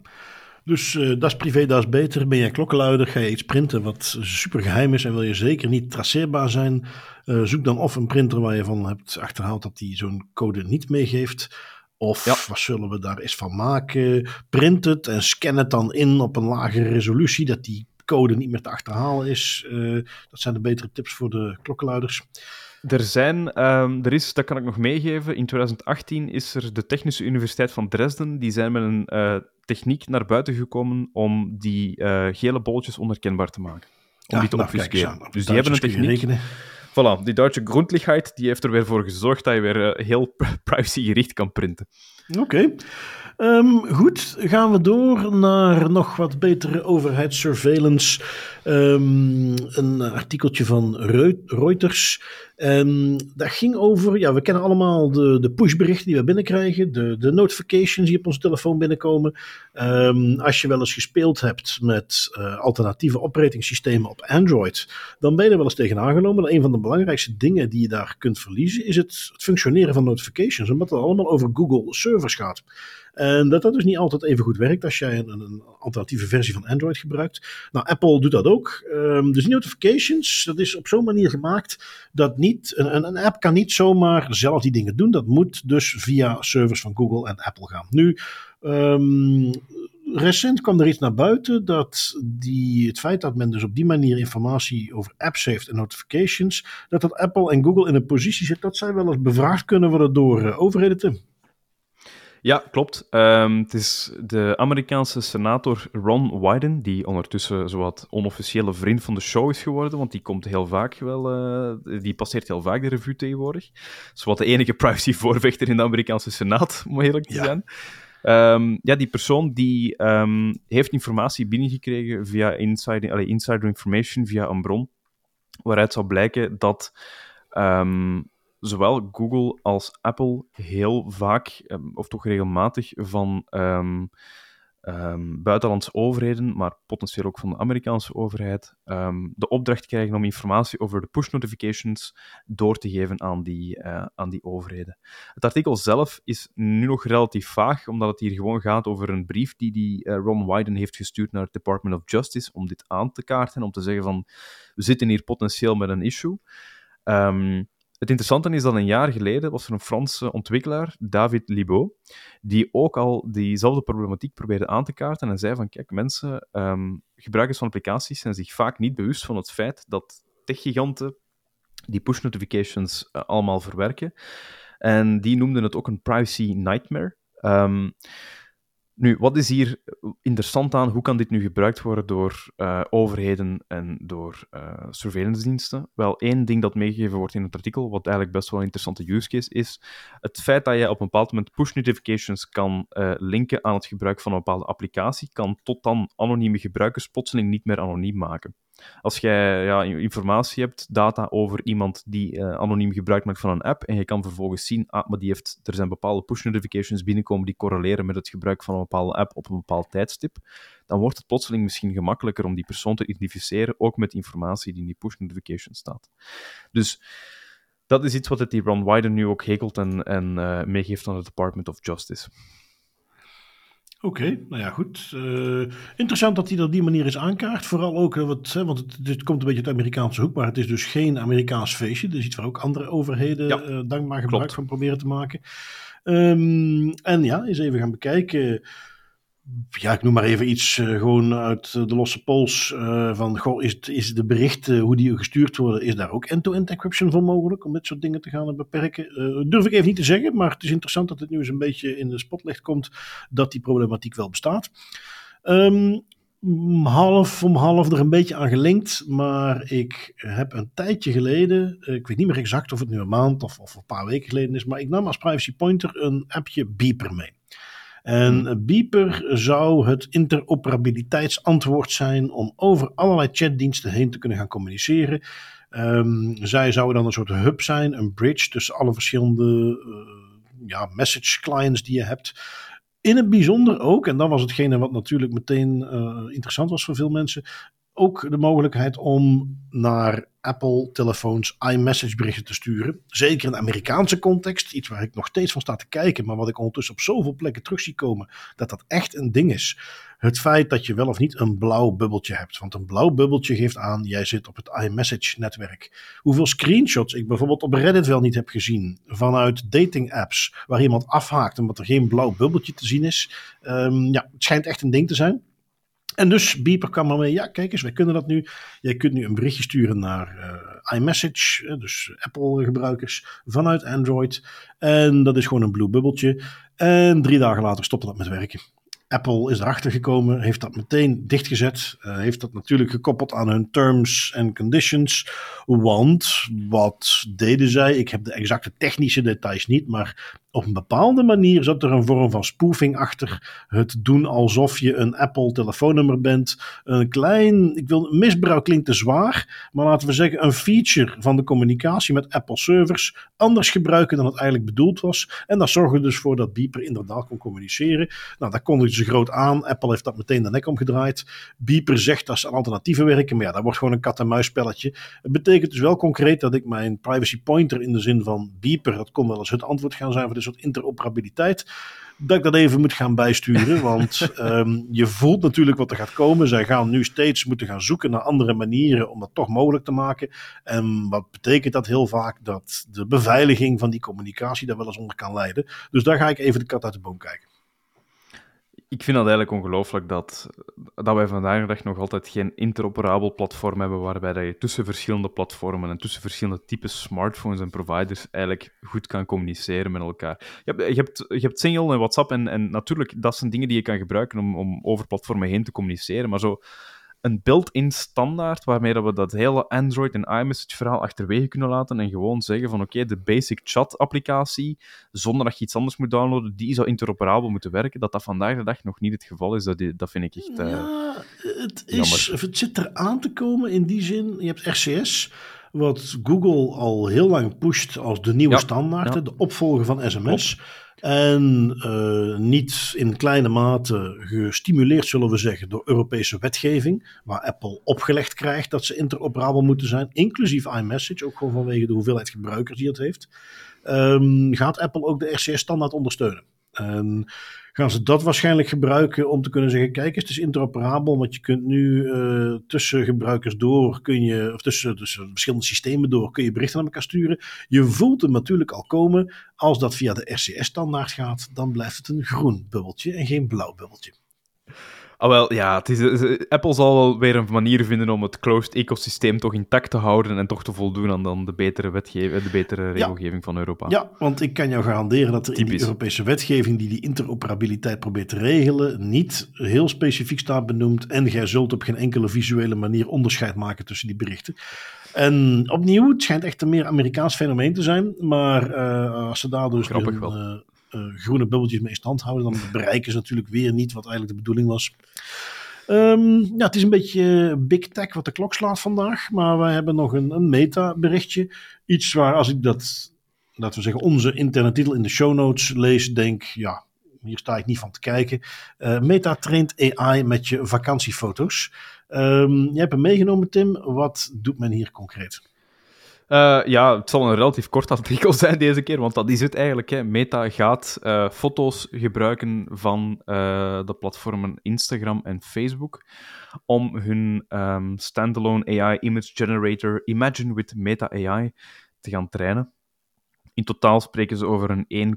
dus uh, dat is privé, dat is beter. Ben je klokkenluider, ga je iets printen wat super geheim is en wil je zeker niet traceerbaar zijn, uh, zoek dan of een printer waar je van hebt achterhaald dat die zo'n code niet meegeeft. Of ja. wat zullen we daar eens van maken? Print het en scan het dan in op een lagere resolutie, dat die code niet meer te achterhalen is. Uh, dat zijn de betere tips voor de klokkenluiders. Er zijn, um, er is, dat kan ik nog meegeven, in 2018 is er de Technische Universiteit van Dresden, die zijn met een techniek naar buiten gekomen om die uh, gele bolletjes onherkenbaar te maken. Om ja, die te nou, obfusceren. Dus die hebben een techniek. Voilà, die Duitse Grundlichheid die heeft er weer voor gezorgd dat je weer uh, heel privacygericht kan printen. Oké. Okay. Um, goed, gaan we door naar nog wat betere overheidssurveillance. Um, een artikeltje van Reuters. Um, dat ging over, ja, we kennen allemaal de, de pushberichten die we binnenkrijgen, de, de notifications die op onze telefoon binnenkomen. als je wel eens gespeeld hebt met uh, alternatieve operatingsystemen op Android, dan ben je er wel eens tegen aangenomen. een van de belangrijkste dingen die je daar kunt verliezen is het, het functioneren van notifications, omdat het allemaal over Google servers gaat. En dat dat dus niet altijd even goed werkt als jij een, een alternatieve versie van Android gebruikt. Nou, Apple doet dat ook. Um, dus notifications, dat is op zo'n manier gemaakt dat niet, een, een app kan niet zomaar zelf die dingen doen. Dat moet dus via servers van Google en Apple gaan. Nu, um, recent kwam er iets naar buiten dat die, het feit dat men dus op die manier informatie over apps heeft en notifications, dat dat Apple en Google in een positie zit dat zij wel eens bevraagd kunnen worden door uh, overheden. Ja, klopt. Um, het is de Amerikaanse senator Ron Wyden, die ondertussen zowat onofficiële vriend van de show is geworden, want die komt heel vaak wel, uh, die passeert heel vaak de revue tegenwoordig. Zowat de enige privacy-voorvechter in de Amerikaanse senaat, om eerlijk te zijn. Um, ja, die persoon die um, heeft informatie binnengekregen via insider, allee, insider information, via een bron, waaruit zou blijken dat um, zowel Google als Apple heel vaak, ehm, of toch regelmatig, van um, um, buitenlandse overheden, maar potentieel ook van de Amerikaanse overheid, de opdracht krijgen om informatie over de push notifications door te geven aan die, uh, aan die overheden. Het artikel zelf is nu nog relatief vaag, omdat het hier gewoon gaat over een brief die, die uh, Ron Wyden heeft gestuurd naar het Department of Justice om dit aan te kaarten, om te zeggen van, we zitten hier potentieel met een issue. Um, het interessante is dat een jaar geleden was er een Franse ontwikkelaar, David Libaud, die ook al diezelfde problematiek probeerde aan te kaarten en zei van, kijk, mensen, um, gebruikers van applicaties zijn zich vaak niet bewust van het feit dat techgiganten die push notifications uh, allemaal verwerken. En die noemden het ook een privacy nightmare. Um, nu, wat is hier interessant aan? Hoe kan dit nu gebruikt worden door uh, overheden en door uh, surveillance diensten? Wel, één ding dat meegegeven wordt in het artikel, wat eigenlijk best wel een interessante use case is, het feit dat je op een bepaald moment push notifications kan linken aan het gebruik van een bepaalde applicatie, kan tot dan anonieme gebruikers plotseling niet meer anoniem maken. Als jij ja, informatie hebt, data over iemand die uh, anoniem gebruik maakt van een app, en je kan vervolgens zien, ah, maar die heeft, er zijn bepaalde push notifications binnenkomen die correleren met het gebruik van een bepaalde app op een bepaald tijdstip, dan wordt het plotseling misschien gemakkelijker om die persoon te identificeren, ook met informatie die in die push notification staat. Dus dat is iets wat het die Ron Wyden nu ook hekelt en, en uh, meegeeft aan het Department of Justice. Oké, nou ja, goed. Uh, interessant dat hij dat op die manier is aankaart. Vooral ook, uh, wat, hè, want het, dit komt een beetje uit de Amerikaanse hoek, maar het is dus geen Amerikaans feestje. Dus iets waar ook andere overheden ja, uh, dankbaar gebruik klopt. van proberen te maken. Um, en ja, eens even gaan bekijken ja, ik noem maar even iets uh, gewoon uit de losse pols. Uh, van, is, is de berichten, hoe die gestuurd worden, is daar ook end-to-end encryption voor mogelijk? Om dit soort dingen te gaan beperken? Uh, durf ik even niet te zeggen, maar het is interessant dat het nu eens een beetje in de spotlicht komt dat die problematiek wel bestaat. Um, half om half er een beetje aan gelinkt, maar ik heb een tijdje geleden, ik weet niet meer exact of het nu een maand of, of een paar weken geleden is, maar ik nam als privacy pointer een appje Beeper mee. En hmm. Beeper zou het interoperabiliteitsantwoord zijn om over allerlei chatdiensten heen te kunnen gaan communiceren. Um, zij zouden dan een soort hub zijn, een bridge tussen alle verschillende uh, ja, message clients die je hebt. In het bijzonder ook, en dat was hetgene wat natuurlijk meteen uh, interessant was voor veel mensen, ook de mogelijkheid om naar Apple-telefoons iMessage-berichten te sturen. Zeker in de Amerikaanse context, iets waar ik nog steeds van sta te kijken, maar wat ik ondertussen op zoveel plekken terug zie komen, dat dat echt een ding is. Het feit dat je wel of niet een blauw bubbeltje hebt. Want een blauw bubbeltje geeft aan, jij zit op het iMessage-netwerk. Hoeveel screenshots ik bijvoorbeeld op Reddit wel niet heb gezien vanuit dating-apps, waar iemand afhaakt omdat er geen blauw bubbeltje te zien is. Um, ja, het schijnt echt een ding te zijn. En dus Beeper kwam ermee, ja kijk eens, wij kunnen dat nu. Jij kunt nu een berichtje sturen naar uh, iMessage, dus Apple gebruikers, vanuit Android. En dat is gewoon een blue bubbeltje. En drie dagen later stopte dat met werken. Apple is erachter gekomen, heeft dat meteen dichtgezet. Uh, heeft dat natuurlijk gekoppeld aan hun terms and conditions. Want wat deden zij? Ik heb de exacte technische details niet, maar op een bepaalde manier zat er een vorm van spoofing achter. Het doen alsof je een Apple telefoonnummer bent. Een klein, ik wil, misbruik klinkt te zwaar, maar laten we zeggen een feature van de communicatie met Apple servers anders gebruiken dan het eigenlijk bedoeld was. En dat zorgde dus voor dat Beeper inderdaad kon communiceren. Nou, dat kondigde ze groot aan. Apple heeft dat meteen de nek omgedraaid. Beeper zegt dat ze alternatieven werken, maar ja, dat wordt gewoon een kat-en-muis spelletje. Het betekent dus wel concreet dat ik mijn privacy pointer in de zin van Beeper, dat kon wel eens het antwoord gaan zijn voor de soort interoperabiliteit, dat ik dat even moet gaan bijsturen. Want um, je voelt natuurlijk wat er gaat komen. Zij gaan nu steeds moeten gaan zoeken naar andere manieren om dat toch mogelijk te maken. En wat betekent dat heel vaak? Dat de beveiliging van die communicatie daar wel eens onder kan leiden. Dus daar ga ik even de kat uit de boom kijken ik vind dat eigenlijk ongelooflijk dat, dat wij vandaag de dag nog altijd geen interoperabel platform hebben waarbij je tussen verschillende platformen en tussen verschillende types smartphones en providers eigenlijk goed kan communiceren met elkaar. Je hebt, je hebt, je hebt Signal en WhatsApp en, en natuurlijk, dat zijn dingen die je kan gebruiken om, om over platformen heen te communiceren, maar zo een built-in standaard waarmee dat we dat hele Android en iMessage verhaal achterwege kunnen laten en gewoon zeggen van oké, de basic chat applicatie, zonder dat je iets anders moet downloaden, die zou interoperabel moeten werken. Dat dat vandaag de dag nog niet het geval is, dat, dat vind ik echt uh, Ja, het, is, het zit er aan te komen in die zin. Je hebt RCS, wat Google al heel lang pusht als de nieuwe ja, standaard, ja. de opvolger van sms. En uh, niet in kleine mate gestimuleerd, zullen we zeggen, door Europese wetgeving, waar Apple opgelegd krijgt dat ze interoperabel moeten zijn, inclusief iMessage, ook gewoon vanwege de hoeveelheid gebruikers die het heeft, um, gaat Apple ook de RCS-standaard ondersteunen. En gaan ze dat waarschijnlijk gebruiken om te kunnen zeggen: kijk het is interoperabel, want je kunt nu uh, tussen gebruikers door, kun je, of tussen, verschillende systemen door, kun je berichten naar elkaar sturen. Je voelt hem natuurlijk al komen. Als dat via de RCS-standaard gaat, dan blijft het een groen bubbeltje en geen blauw bubbeltje. Ah, wel, ja, het is, eh, Apple zal wel weer een manier vinden om het closed ecosysteem toch intact te houden en toch te voldoen aan dan de betere, wetgeving, de betere regelgeving van Europa. Ja, want ik kan jou garanderen dat er in die Europese wetgeving die die interoperabiliteit probeert te regelen, niet heel specifiek staat benoemd en jij zult op geen enkele visuele manier onderscheid maken tussen die berichten. En opnieuw, het schijnt echt een meer Amerikaans fenomeen te zijn, maar uh, als ze daar dus Grappig wel. Uh, groene bubbeltjes mee in stand houden, dan bereiken ze natuurlijk weer niet wat eigenlijk de bedoeling was. Um, ja, het is een beetje big tech wat de klok slaat vandaag, maar we hebben nog een, een meta-berichtje. Iets waar als ik dat, laten we zeggen, onze interne titel in de show notes lees, denk, ja, hier sta ik niet van te kijken. Uh, meta traint AI met je vakantiefoto's. Um, jij hebt hem meegenomen, Tim. Wat doet men hier concreet? Uh, ja, het zal een relatief kort artikel zijn deze keer, want dat is het eigenlijk. Hè. Meta gaat uh, foto's gebruiken van uh, de platformen Instagram en Facebook om hun um, standalone AI image generator Imagine with Meta AI te gaan trainen. In totaal spreken ze over een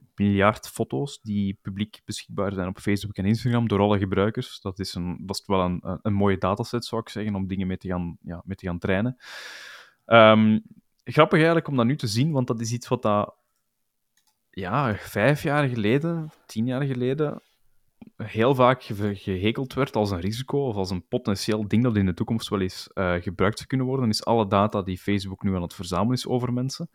1,1 miljard foto's die publiek beschikbaar zijn op Facebook en Instagram door alle gebruikers. Dat is, een, dat is wel een, een mooie dataset, zou ik zeggen, om dingen mee te gaan, ja, mee te gaan trainen. Um, grappig eigenlijk om dat nu te zien, want dat is iets wat dat, ja, vijf jaar geleden, tien jaar geleden, heel vaak gehekeld werd als een risico of als een potentieel ding dat in de toekomst wel eens uh, gebruikt zou kunnen worden, is alle data die Facebook nu aan het verzamelen is over mensen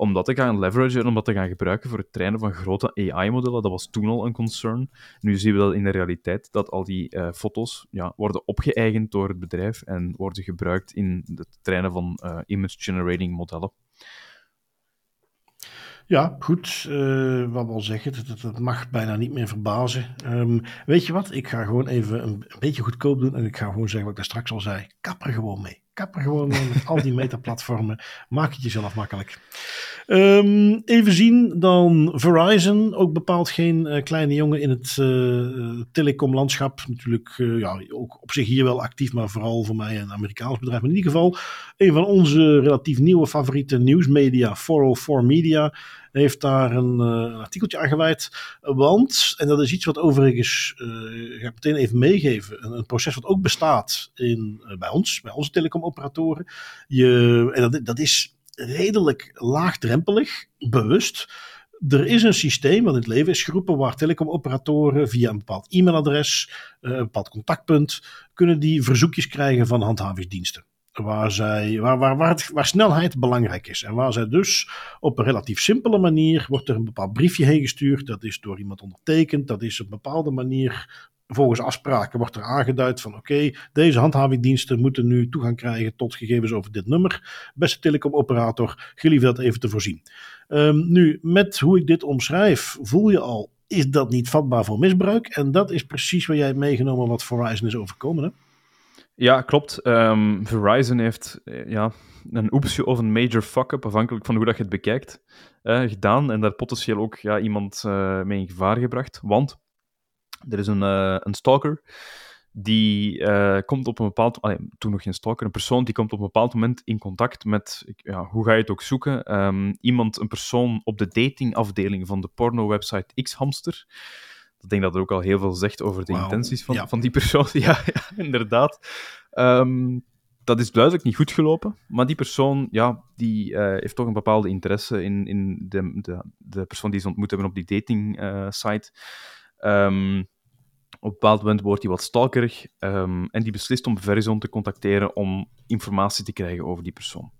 om dat te gaan leveragen en om dat te gaan gebruiken voor het trainen van grote AI-modellen. Dat was toen al een concern. Nu zien we dat in de realiteit, dat al die uh, foto's ja, worden opgeëigend door het bedrijf en worden gebruikt in het trainen van uh, image-generating modellen. Ja, goed. Uh, wat wil zeggen, dat, dat, mag bijna niet meer verbazen. Um, weet je wat? Ik ga gewoon even een, een, beetje goedkoop doen en ik ga gewoon zeggen wat ik daar straks al zei. Kap er gewoon mee. Kap er gewoon mee met al die metaplatformen. Maak het jezelf makkelijk. Um, even zien, dan Verizon, ook bepaald geen uh, kleine jongen in het uh, telecomlandschap. Natuurlijk, ja, ook op zich hier wel actief, maar vooral voor mij een Amerikaans bedrijf. Maar in ieder geval, een van onze relatief nieuwe favoriete nieuwsmedia, 404 Media, heeft daar een, artikeltje aan gewijd. Want, en dat is iets wat overigens, ik ga meteen even meegeven, een, een, proces wat ook bestaat in, bij ons, bij onze telecomoperatoren. Je, en dat, dat is redelijk laagdrempelig, bewust. Er is een systeem wat in het leven is geroepen waar telecomoperatoren via een bepaald e-mailadres, eh, een bepaald contactpunt, kunnen die verzoekjes krijgen van handhavingsdiensten. Waar, zij, waar, waar, waar, waar, snelheid belangrijk is. En waar zij dus op een relatief simpele manier wordt er een bepaald briefje heen gestuurd. Dat is door iemand ondertekend. Dat is op een bepaalde manier volgens afspraken wordt er aangeduid van oké, deze handhavingdiensten moeten nu toegang krijgen tot gegevens over dit nummer. Beste telecomoperator, gelieve dat even te voorzien. Um, nu, met hoe ik dit omschrijf, voel je al, is dat niet vatbaar voor misbruik? En dat is precies waar jij hebt meegenomen wat Verizon is overkomen, hè? Ja, klopt. Um, Verizon heeft eh, ja, een oepsje of een major fuck-up, afhankelijk van hoe dat je het bekijkt, uh, gedaan. En daar potentieel ook ja, iemand uh, mee in gevaar gebracht. Want er is een, uh, een stalker die uh, komt op een bepaald allee, toen nog geen stalker, een persoon die komt op een bepaald moment in contact met, ja, hoe ga je het ook zoeken, um, iemand, een persoon op de datingafdeling van de porno-website Xhamster. Ik denk dat er ook al heel veel zegt over de wow. intenties van, ja. van die persoon. ja, ja, inderdaad. Um, dat is duidelijk niet goed gelopen, maar die persoon ja, die, uh, heeft toch een bepaalde interesse in, in de, de, de persoon die ze ontmoet hebben op die dating uh, site. Um, op een bepaald moment wordt hij wat stalkerig um, en die beslist om Verizon te contacteren om informatie te krijgen over die persoon.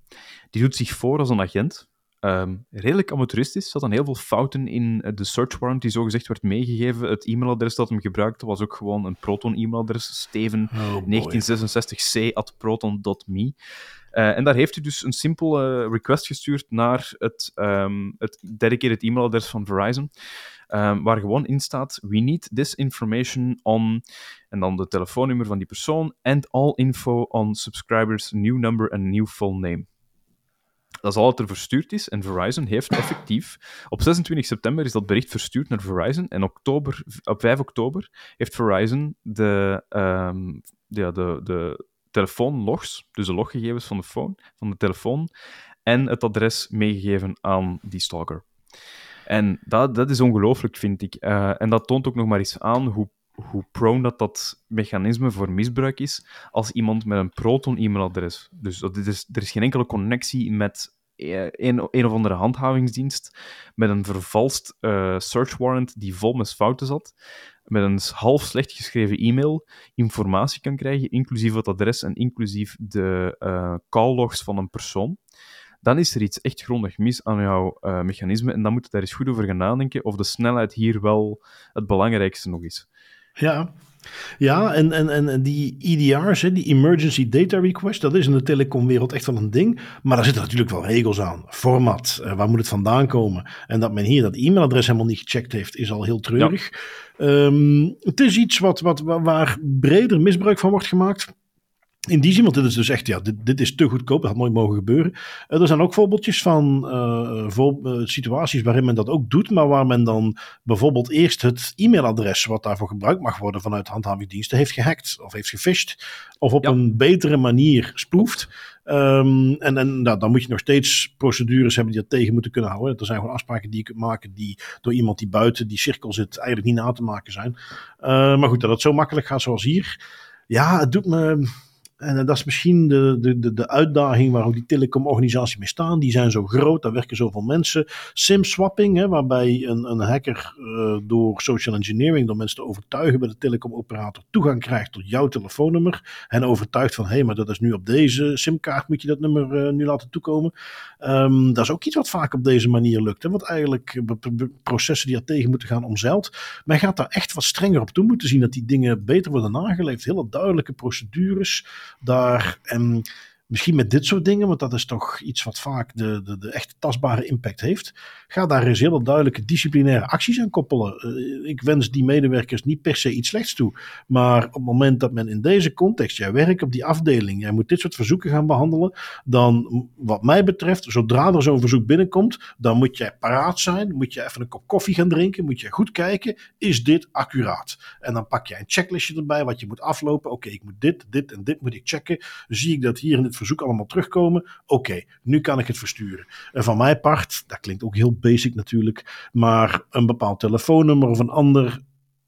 Die doet zich voor als een agent ehm, redelijk amateuristisch. Er zaten heel veel fouten in de search warrant die zogezegd werd meegegeven. Het e-mailadres dat hem gebruikte was ook gewoon een Proton-e-mailadres, steven1966c.proton.me. Uh, en daar heeft hij dus een simpele request gestuurd naar het, um, het dedicated e-mailadres van Verizon. Um, waar gewoon in staat: We need this information on. En dan de telefoonnummer van die persoon. And all info on subscribers, new number and new phone name. Dat is al wat er verstuurd is. En Verizon heeft effectief. Op 26 september is dat bericht verstuurd naar Verizon. En oktober, op 5 oktober heeft Verizon de, um, ja, de, de telefoonlogs, dus de loggegevens van de, phone, van de telefoon, en het adres meegegeven aan die stalker. En dat, dat is ongelooflijk, vind ik. Uh, en dat toont ook nog maar eens aan hoe, hoe prone dat, dat mechanisme voor misbruik is als iemand met een Proton-e-mailadres. Dus is, er is geen enkele connectie met een, een of andere handhavingsdienst met een vervalst uh, search warrant die vol met fouten zat, met een half slecht geschreven e-mail informatie kan krijgen, inclusief het adres en inclusief de call logs van een persoon dan is er iets echt grondig mis aan jouw uh, mechanisme. En dan moet je daar eens goed over gaan nadenken of de snelheid hier wel het belangrijkste nog is. Ja, ja, en, en, en die EDR's, die Emergency Data Request, dat is in de telecomwereld echt wel een ding. Maar daar zitten natuurlijk wel regels aan. Format, uh, waar moet het vandaan komen? En dat men hier dat e-mailadres helemaal niet gecheckt heeft, is al heel treurig. Ja. Um, het is iets wat, wat, waar breder misbruik van wordt gemaakt. In die zin, want dit is dus echt, ja, dit, dit is te goedkoop, dat had nooit mogen gebeuren. Uh, er zijn ook voorbeeldjes van uh, voor, uh, situaties waarin men dat ook doet, maar waar men dan bijvoorbeeld eerst het e-mailadres wat daarvoor gebruikt mag worden vanuit handhavingsdiensten heeft gehackt of heeft gefisht of op ja. een betere manier spoeft. Um, en en nou, dan moet je nog steeds procedures hebben die dat tegen moeten kunnen houden. Er zijn gewoon afspraken die je kunt maken die door iemand die buiten die cirkel zit eigenlijk niet na te maken zijn. maar goed, dat het zo makkelijk gaat zoals hier. Ja, het doet me en uh, dat is misschien de, de, de, de uitdaging waar ook die telecomorganisaties mee staan. Die zijn zo groot, daar werken zoveel mensen. SIM-swapping, waarbij een, een hacker uh, door social engineering, door mensen te overtuigen bij de telecomoperator, toegang krijgt tot jouw telefoonnummer. En overtuigt van, hé, hey, maar dat is nu op deze SIM-kaart, moet je dat nummer uh, nu laten toekomen. Um, dat is ook iets wat vaak op deze manier lukt. Hè, wat eigenlijk processen die er tegen moeten gaan omzeilt. Men gaat daar echt wat strenger op toe moeten zien dat die dingen beter worden nageleefd. Hele duidelijke procedures daar. En misschien met dit soort dingen, want dat is toch iets wat vaak de, de, de echte tastbare impact heeft. Ga daar eens hele duidelijke disciplinaire acties aan koppelen. Uh, ik wens die medewerkers niet per se iets slechts toe. Maar op het moment dat men in deze context, jij werkt op die afdeling, jij moet dit soort verzoeken gaan behandelen, dan wat mij betreft, zodra er zo'n verzoek binnenkomt, dan moet jij paraat zijn, moet je even een kop koffie gaan drinken, moet je goed kijken, is dit accuraat? En dan pak je een checklistje erbij wat je moet aflopen. Oké, ik moet dit, dit en dit moet ik checken. Zie ik dat hier in het verzoek allemaal terugkomen? Oké, nu kan ik het versturen. En van mijn part, dat klinkt ook heel basic natuurlijk, maar een bepaald telefoonnummer of een ander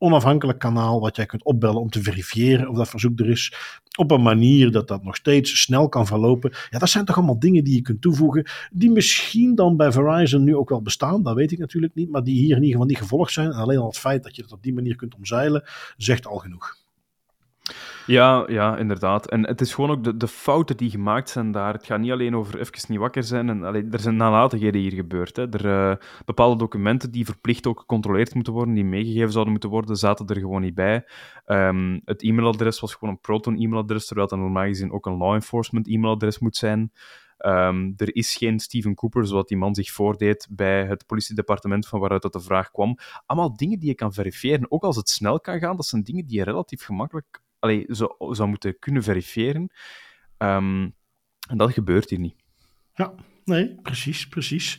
onafhankelijk kanaal wat jij kunt opbellen om te verifiëren of dat verzoek er is. Op een manier dat dat nog steeds snel kan verlopen. Ja, dat zijn toch allemaal dingen die je kunt toevoegen. Die misschien dan bij Verizon nu ook wel bestaan. Dat weet ik natuurlijk niet. Maar die hier in ieder geval niet gevolgd zijn. En alleen al het feit dat je het op die manier kunt omzeilen, zegt al genoeg. Ja, ja, inderdaad. En het is gewoon ook de, de fouten die gemaakt zijn daar. Het gaat niet alleen over even niet wakker zijn. En, er zijn nalatigheden hier gebeurd. Hè. Er, uh, bepaalde documenten die verplicht ook gecontroleerd moeten worden, die meegegeven zouden moeten worden, zaten er gewoon niet bij. Um, het e-mailadres was gewoon een Proton-e-mailadres, terwijl het normaal gezien ook een law enforcement e-mailadres moet zijn. Um, er is geen Steven Cooper, zoals die man zich voordeed bij het politiedepartement van waaruit dat de vraag kwam. Allemaal dingen die je kan verifiëren, ook als het snel kan gaan. Dat zijn dingen die je relatief gemakkelijk allee, zou, moeten kunnen verifiëren. En dat gebeurt hier niet. Ja, nee, precies, precies.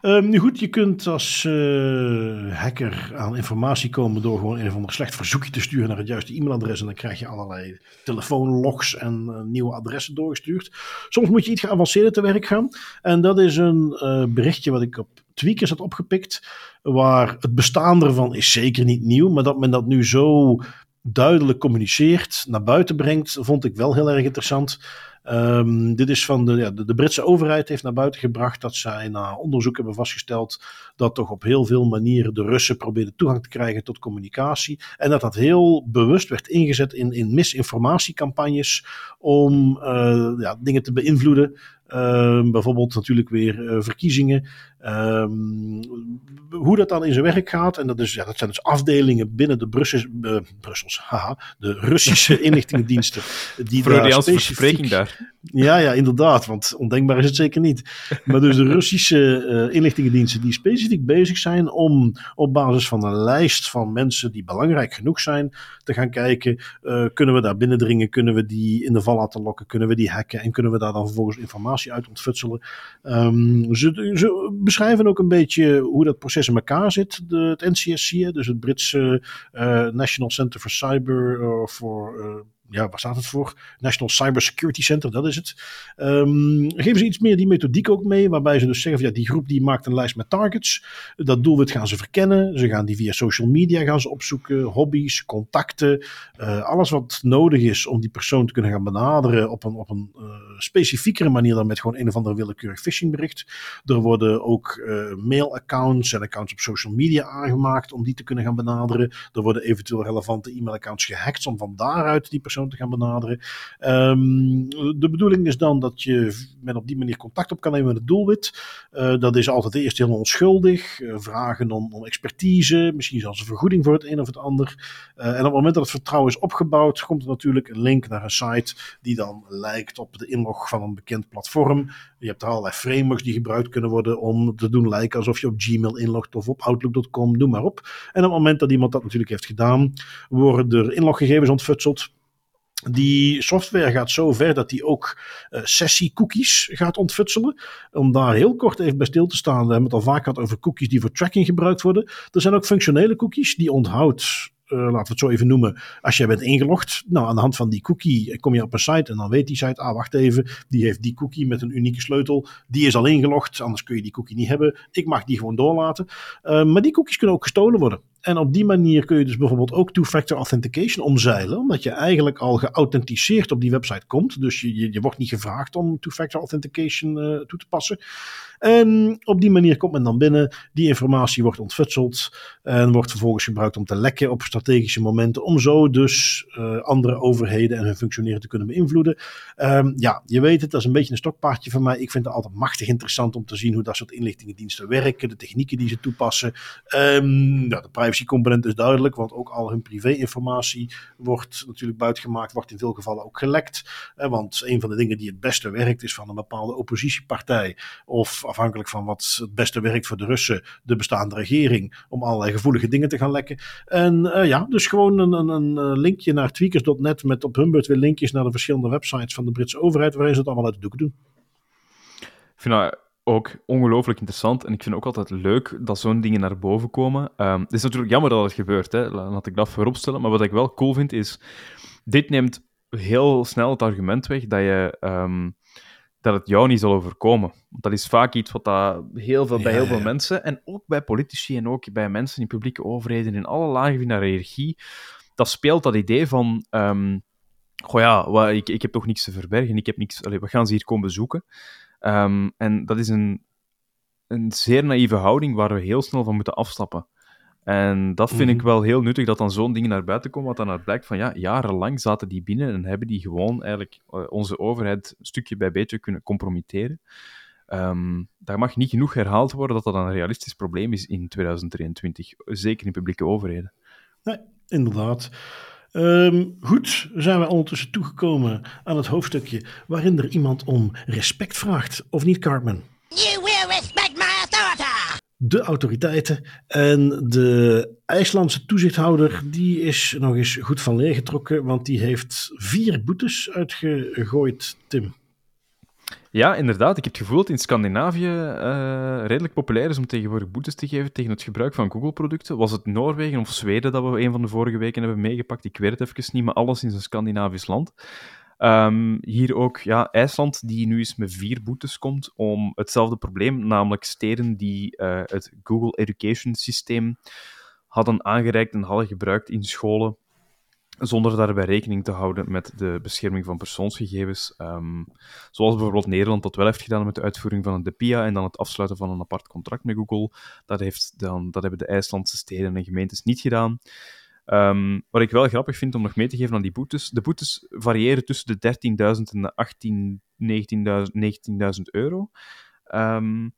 Um, nu goed, je kunt als uh, hacker aan informatie komen door gewoon een of ander slecht verzoekje te sturen naar het juiste e-mailadres. En dan krijg je allerlei telefoonlogs en uh, nieuwe adressen doorgestuurd. Soms moet je iets geavanceerder te werk gaan. En dat is een uh, berichtje wat ik op Tweakers had opgepikt. Waar het bestaan ervan is zeker niet nieuw, maar dat men dat nu zo duidelijk communiceert, naar buiten brengt, vond ik wel heel erg interessant. Ehm, dit is van de, ja, de, de, Britse overheid heeft naar buiten gebracht dat zij na onderzoek hebben vastgesteld dat toch op heel veel manieren de Russen probeerden toegang te krijgen tot communicatie. En dat dat heel bewust werd ingezet in, in misinformatiecampagnes om uh, ja, dingen te beïnvloeden. Uh, bijvoorbeeld natuurlijk weer uh, verkiezingen. Um, hoe dat dan in zijn werk gaat, en dat, is, ja, dat zijn dus afdelingen binnen de Brussels, uh, Brussels haha, de Russische inlichtingendiensten. Die daar specifiek, daar. Ja, ja, inderdaad, want ondenkbaar is het zeker niet. Maar dus de Russische uh, inlichtingendiensten die specifiek bezig zijn om op basis van een lijst van mensen die belangrijk genoeg zijn, te gaan kijken, uh, kunnen we daar binnendringen, kunnen we die in de val laten lokken, kunnen we die hacken en kunnen we daar dan vervolgens informatie uit ontfutselen. Um, ze, beschrijven ook een beetje hoe dat proces in elkaar zit, de, het NCSC, dus het Britse uh, National Center for Cyber, uh, ja, waar staat het voor? National Cyber Security Center, dat is het. Um, geven ze iets meer die methodiek ook mee, waarbij ze dus zeggen ja, die groep die maakt een lijst met targets. Dat doelwit gaan ze verkennen. Ze gaan die via social media gaan ze opzoeken, hobby's, contacten. Uh, alles wat nodig is om die persoon te kunnen gaan benaderen op een, op een uh, specifiekere manier dan met gewoon een of andere willekeurig phishingbericht. Er worden ook uh, mailaccounts en accounts op social media aangemaakt om die te kunnen gaan benaderen. Er worden eventueel relevante e-mailaccounts gehackt om van daaruit die persoon te gaan benaderen. Um, de bedoeling is dan dat je met op die manier contact op kan nemen met het doelwit. Uh, dat is altijd eerst heel onschuldig. Uh, vragen om, om, expertise, misschien zelfs een vergoeding voor het een of het ander. Uh, en op het moment dat het vertrouwen is opgebouwd, komt er natuurlijk een link naar een site die dan lijkt op de inlog van een bekend platform. Je hebt er allerlei frameworks die gebruikt kunnen worden om te doen lijken alsof je op Gmail inlogt of op Outlook.com, noem maar op. En op het moment dat iemand dat natuurlijk heeft gedaan, worden er inloggegevens ontfutseld. Die software gaat zo ver dat die ook uh, sessie-cookies gaat ontfutselen. Om daar heel kort even bij stil te staan. We hebben het al vaak gehad over cookies die voor tracking gebruikt worden. Er zijn ook functionele cookies die onthoudt uh, laten we het zo even noemen, als jij bent ingelogd, nou aan de hand van die cookie kom je op een site en dan weet die site, ah wacht even, die heeft die cookie met een unieke sleutel, die is al ingelogd, anders kun je die cookie niet hebben, ik mag die gewoon doorlaten. Uh, maar die cookies kunnen ook gestolen worden. En op die manier kun je dus bijvoorbeeld ook two-factor authentication omzeilen, omdat je eigenlijk al geauthenticeerd op die website komt. Dus je, je, wordt niet gevraagd om two-factor authentication uh, toe te passen. En op die manier komt men dan binnen, die informatie wordt ontfutseld en wordt vervolgens gebruikt om te lekken op strategische momenten, om zo dus uh, andere overheden en hun functioneren te kunnen beïnvloeden. Um, ja, je weet het, dat is een beetje een stokpaardje van mij. Ik vind het altijd machtig interessant om te zien hoe dat soort inlichtingendiensten werken, de technieken die ze toepassen. Ja, de privacy-component is duidelijk, want ook al hun privé-informatie wordt natuurlijk buitgemaakt, wordt in veel gevallen ook gelekt. Uh, want een van de dingen die het beste werkt, is van een bepaalde oppositiepartij of afhankelijk van wat het beste werkt voor de Russen, de bestaande regering, om allerlei gevoelige dingen te gaan lekken. En uh, ja, dus gewoon een, een, een linkje naar tweakers.net met op hun beurt weer linkjes naar de verschillende websites van de Britse overheid, waarin ze het allemaal uit de doeken doen. Ik vind dat ook ongelooflijk interessant en ik vind ook altijd leuk dat zo'n dingen naar boven komen. Um, het is natuurlijk jammer dat het gebeurt, hè. laat ik dat vooropstellen, maar wat ik wel cool vind is, dit neemt heel snel het argument weg dat je... Um, dat het jou niet zal overkomen. Want dat is vaak iets wat dat heel veel, bij heel veel ja. mensen, en ook bij politici en ook bij mensen in publieke overheden, in alle lagen van de hiërarchie, dat speelt dat idee van, um, goh ja, wat, ik, ik heb toch niks te verbergen, ik heb niks, allez, we gaan ze hier komen bezoeken. Um, en dat is een, een zeer naïeve houding waar we heel snel van moeten afstappen. En dat vind ik wel heel nuttig, dat dan zo'n dingen naar buiten komen, wat dan uit blijkt van, ja, jarenlang zaten die binnen en hebben die gewoon eigenlijk uh, onze overheid stukje bij beetje kunnen compromitteren. Um, daar mag niet genoeg herhaald worden dat dat een realistisch probleem is in 2023, zeker in publieke overheden. Nee, inderdaad. Um, goed, zijn we ondertussen toegekomen aan het hoofdstukje waarin er iemand om respect vraagt, of niet, Cartman? You will respect! De autoriteiten. En de IJslandse toezichthouder, die is nog eens goed van leer getrokken, want die heeft vier boetes uitgegooid, Tim. Ja, inderdaad. Ik heb het gevoel dat in Scandinavië uh, redelijk populair is om tegenwoordig boetes te geven tegen het gebruik van Google-producten. Was het Noorwegen of Zweden dat we een van de vorige weken hebben meegepakt? Ik weet het even niet, maar alles in een Scandinavisch land. Um, hier ook ja, IJsland, die nu eens met vier boetes komt om hetzelfde probleem, namelijk steden die uh, het Google Education systeem hadden aangereikt en hadden gebruikt in scholen zonder daarbij rekening te houden met de bescherming van persoonsgegevens. Um, zoals bijvoorbeeld Nederland dat wel heeft gedaan met de uitvoering van een DPIA en dan het afsluiten van een apart contract met Google. Dat, heeft dan, dat hebben de IJslandse steden en gemeentes niet gedaan. Um, wat ik wel grappig vind om nog mee te geven aan die boetes. De boetes variëren tussen de 13.000 en de 19.000 euro. Um,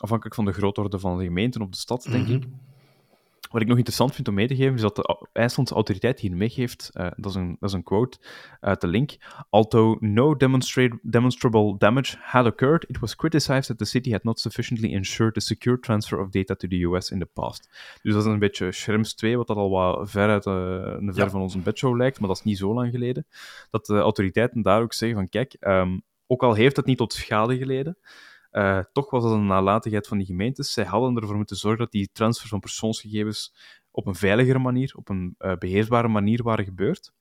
afhankelijk van de grootorde van de gemeente of de stad, denk mm -hmm. ik. Wat ik nog interessant vind om mee te geven, is dat de IJslandse autoriteit hier meegeeft, uh, dat, is een, dat is een quote uit de link, although no demonstrable damage had occurred, it was criticized that the city had not sufficiently ensured the secure transfer of data to the US in the past. Dus dat is een beetje Schrems 2, wat dat al wat ver uit uh, ver ja. van onze bedshow lijkt, maar dat is niet zo lang geleden. Dat de autoriteiten daar ook zeggen van, kijk, um, ook al heeft het niet tot schade geleden, uh, toch was dat een nalatigheid van die gemeentes. Zij hadden ervoor moeten zorgen dat die transfer van persoonsgegevens op een veiligere manier, op een uh, beheersbare manier waren gebeurd.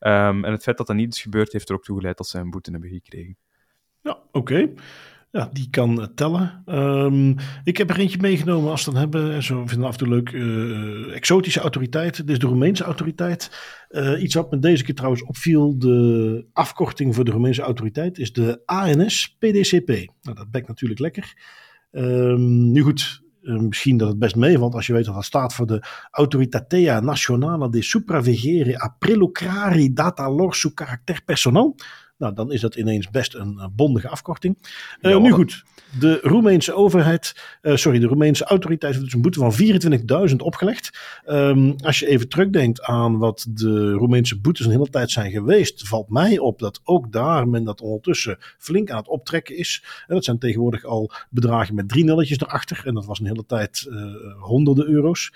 Um, en het feit dat dat niet is gebeurd, heeft er ook toe geleid dat zij een boete hebben gekregen. Ja, oké. Ja, die kan tellen. Um, ik heb er eentje meegenomen als we dan hebben. Zo vinden af en toe leuk. Uh, exotische autoriteit. Dit is de Roemeense autoriteit. Uh, iets wat me deze keer trouwens opviel. De afkorting voor de Roemeense autoriteit is de ANS-PDCP. Nou, dat bekt natuurlijk lekker. Um, nu goed, misschien dat het best meevalt als je weet dat dat staat voor de Autoritatea Nacionale de Supravegere a Prelocrari Data Lor su Caracter Personal. Nou, dan is dat ineens best een bondige afkorting. Ja, nu goed, de Roemeense overheid, uh, sorry, de Roemeense autoriteit heeft dus een boete van 24.000 opgelegd. Um, als je even terugdenkt aan wat de Roemeense boetes een hele tijd zijn geweest, valt mij op dat ook daar men dat ondertussen flink aan het optrekken is. En dat zijn tegenwoordig al bedragen met drie nulletjes erachter. En dat was een hele tijd uh, honderden euro's.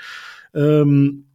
Um,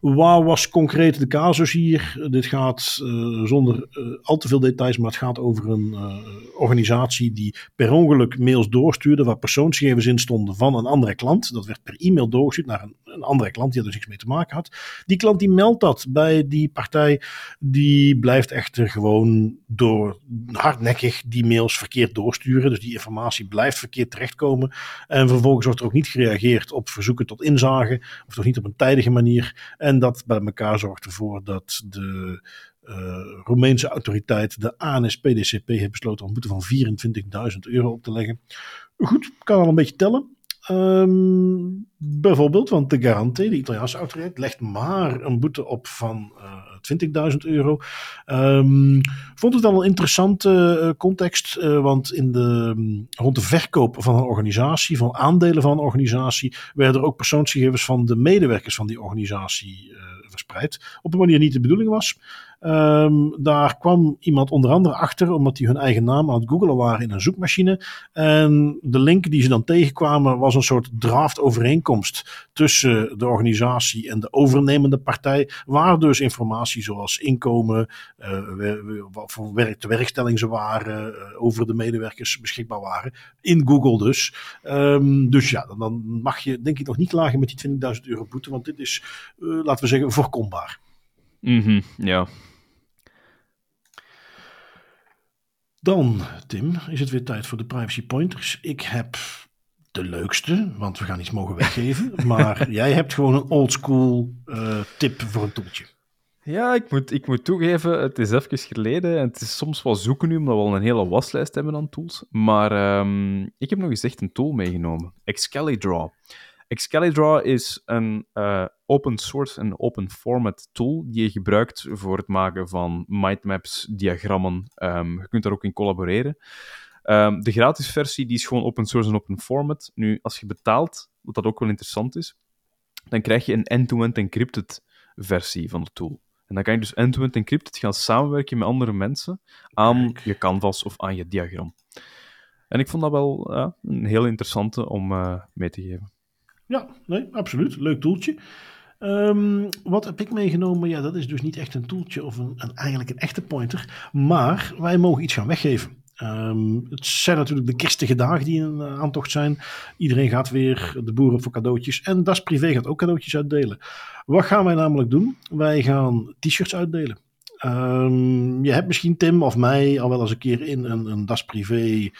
Waar was concreet de casus hier? Dit gaat uh, zonder uh, al te veel details, maar het gaat over een uh, organisatie die per ongeluk mails doorstuurde waar persoonsgegevens in stonden van een andere klant. Dat werd per e-mail doorgestuurd naar een, een, andere klant die er dus niks mee te maken had. Die klant die meldt dat bij die partij, die blijft echter gewoon door hardnekkig die mails verkeerd doorsturen. Dus die informatie blijft verkeerd terechtkomen. En vervolgens wordt er ook niet gereageerd op verzoeken tot inzage, of toch niet op een tijdige manier. En dat bij elkaar zorgt ervoor dat de uh, Roemeense autoriteit, de ANSPDCP, heeft besloten om een boete van 24.000 euro op te leggen. Goed, kan al een beetje tellen. Um, bijvoorbeeld, want de Garante, de Italiaanse autoriteit, legt maar een boete op van uh, 20.000 euro. Um, vond het wel een interessante uh, context, uh, want in de, um, rond de verkoop van een organisatie, van aandelen van een organisatie, werden er ook persoonsgegevens van de medewerkers van die organisatie verspreid. Op een manier niet de bedoeling was. Um, daar kwam iemand onder andere achter, omdat die hun eigen naam aan het googelen waren in een zoekmachine. En de link die ze dan tegenkwamen was een soort draft overeenkomst tussen de organisatie en de overnemende partij. Waar dus informatie zoals inkomen, uh, wat voor werk, werkstelling ze waren, uh, over de medewerkers beschikbaar waren. In Google dus. Um, dus ja, dan mag je denk ik nog niet klagen met die 20.000 euro boete, want dit is, uh, laten we zeggen, voorkombaar. Mm -hmm, ja. Dan, Tim, is het weer tijd voor de privacy pointers. Ik heb de leukste, want we gaan iets mogen weggeven. maar jij hebt gewoon een oldschool uh, tip voor een toeltje. Ja, ik moet, ik moet toegeven, het is even geleden en het is soms wel zoeken nu, omdat we al een hele waslijst hebben aan tools. Maar um, ik heb nog eens echt een tool meegenomen. Excalidraw. Excalidraw is een uh, open source en open format tool die je gebruikt voor het maken van mindmaps, diagrammen. Um, je kunt daar ook in collaboreren. Um, de gratis versie die is gewoon open source en open format. Nu, als je betaalt, wat dat ook wel interessant is, dan krijg je een end-to-end -end encrypted versie van de tool. En dan kan je dus end-to-end -end encrypted gaan samenwerken met andere mensen aan je canvas of aan je diagram. En ik vond dat wel ja, een heel interessante om uh, mee te geven. Ja, nee, absoluut. Leuk toeltje. Um, wat heb ik meegenomen? Ja, dat is dus niet echt een toeltje of een, een eigenlijk een echte pointer. Maar wij mogen iets gaan weggeven. Um, het zijn natuurlijk de kirstige dagen die in uh, aantocht zijn. Iedereen gaat weer de boeren voor cadeautjes. En Das Privé gaat ook cadeautjes uitdelen. Wat gaan wij namelijk doen? Wij gaan t-shirts uitdelen. Um, je hebt misschien Tim of mij al wel eens een keer in een, een Das Privé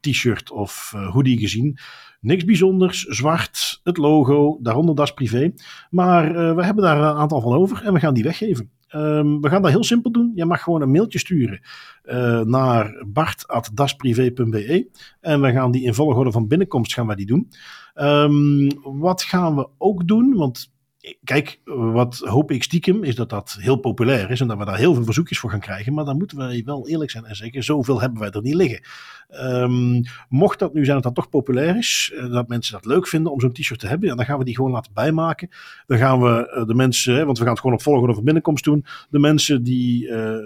t-shirt of uh, hoodie gezien. Niks bijzonders, zwart, het logo, daaronder Das Privé. Maar uh, we hebben daar een aantal van over en we gaan die weggeven. Ehm, we gaan dat heel simpel doen. Je mag gewoon een mailtje sturen uh, naar bart.dasprivé.be en we gaan die in volgorde van binnenkomst gaan we die doen. Um, wat gaan we ook doen? Want kijk, wat hoop ik stiekem is dat dat heel populair is en dat we daar heel veel verzoekjes voor gaan krijgen. Maar dan moeten wij wel eerlijk zijn en zeggen, zoveel hebben wij er niet liggen. Um, mocht dat nu zijn dat dat toch populair is, uh, dat mensen dat leuk vinden om zo'n t-shirt te hebben, dan gaan we die gewoon laten bijmaken. Dan gaan we uh, de mensen, want we gaan het gewoon op volgorde van binnenkomst doen, de mensen die uh,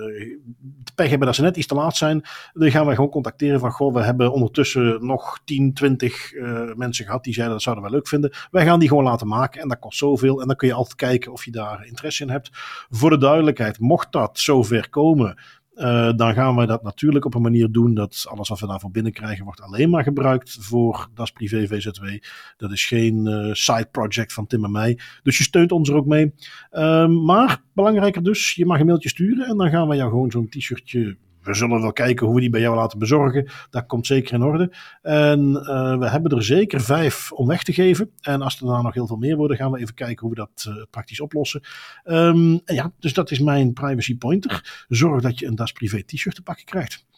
pech hebben dat ze net iets te laat zijn, dan gaan we gewoon contacteren van, goh, we hebben ondertussen nog 10, 20 mensen gehad die zeiden dat zouden wij leuk vinden. Wij gaan die gewoon laten maken en dat kost zoveel dan kun je altijd kijken of je daar interesse in hebt. Voor de duidelijkheid, mocht dat zover komen, uh, dan gaan wij dat natuurlijk op een manier doen dat alles wat we daarvoor binnenkrijgen wordt alleen maar gebruikt voor Das Privé VZW. Dat is geen uh, side project van Tim en mij. Dus je steunt ons er ook mee. Uh, maar belangrijker dus, je mag een mailtje sturen en dan gaan wij jou gewoon zo'n t-shirtje we zullen wel kijken hoe we die bij jou laten bezorgen. Dat komt zeker in orde. En uh, we hebben er zeker vijf om weg te geven. En als er daarna nog heel veel meer worden, gaan we even kijken hoe we dat uh, praktisch oplossen. Um, ja, dus dat is mijn privacy pointer. Zorg dat je een Das Privé t-shirt te pakken krijgt.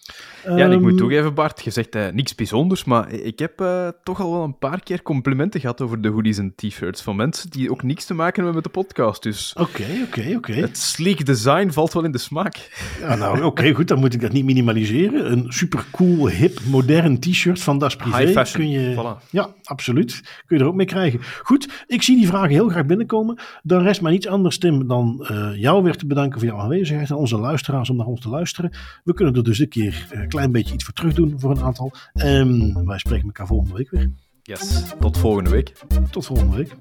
Ja, en ik moet ehm, toegeven, Bart, je zegt uh, niks bijzonders, maar ik heb uh, toch al wel een paar keer complimenten gehad over de hoodies en t-shirts van mensen die ook niks te maken hebben met de podcast. Dus oké, oké, oké. Het sleek design valt wel in de smaak. Ja, nou, oké, goed, dan moet ik dat niet minimaliseren. Een super cool, hip, modern t-shirt van Das Privé. High fashion, kun je, voilà. Ja, absoluut. Kun je er ook mee krijgen. Goed, ik zie die vragen heel graag binnenkomen. Dan rest mij niets anders, Tim, dan uh, jou weer te bedanken voor jouw aanwezigheid en onze luisteraars om naar ons te luisteren. We kunnen er dus een keer een klein beetje iets voor terug doen voor een aantal. En wij spreken elkaar volgende week weer. Yes, tot volgende week. Tot volgende week.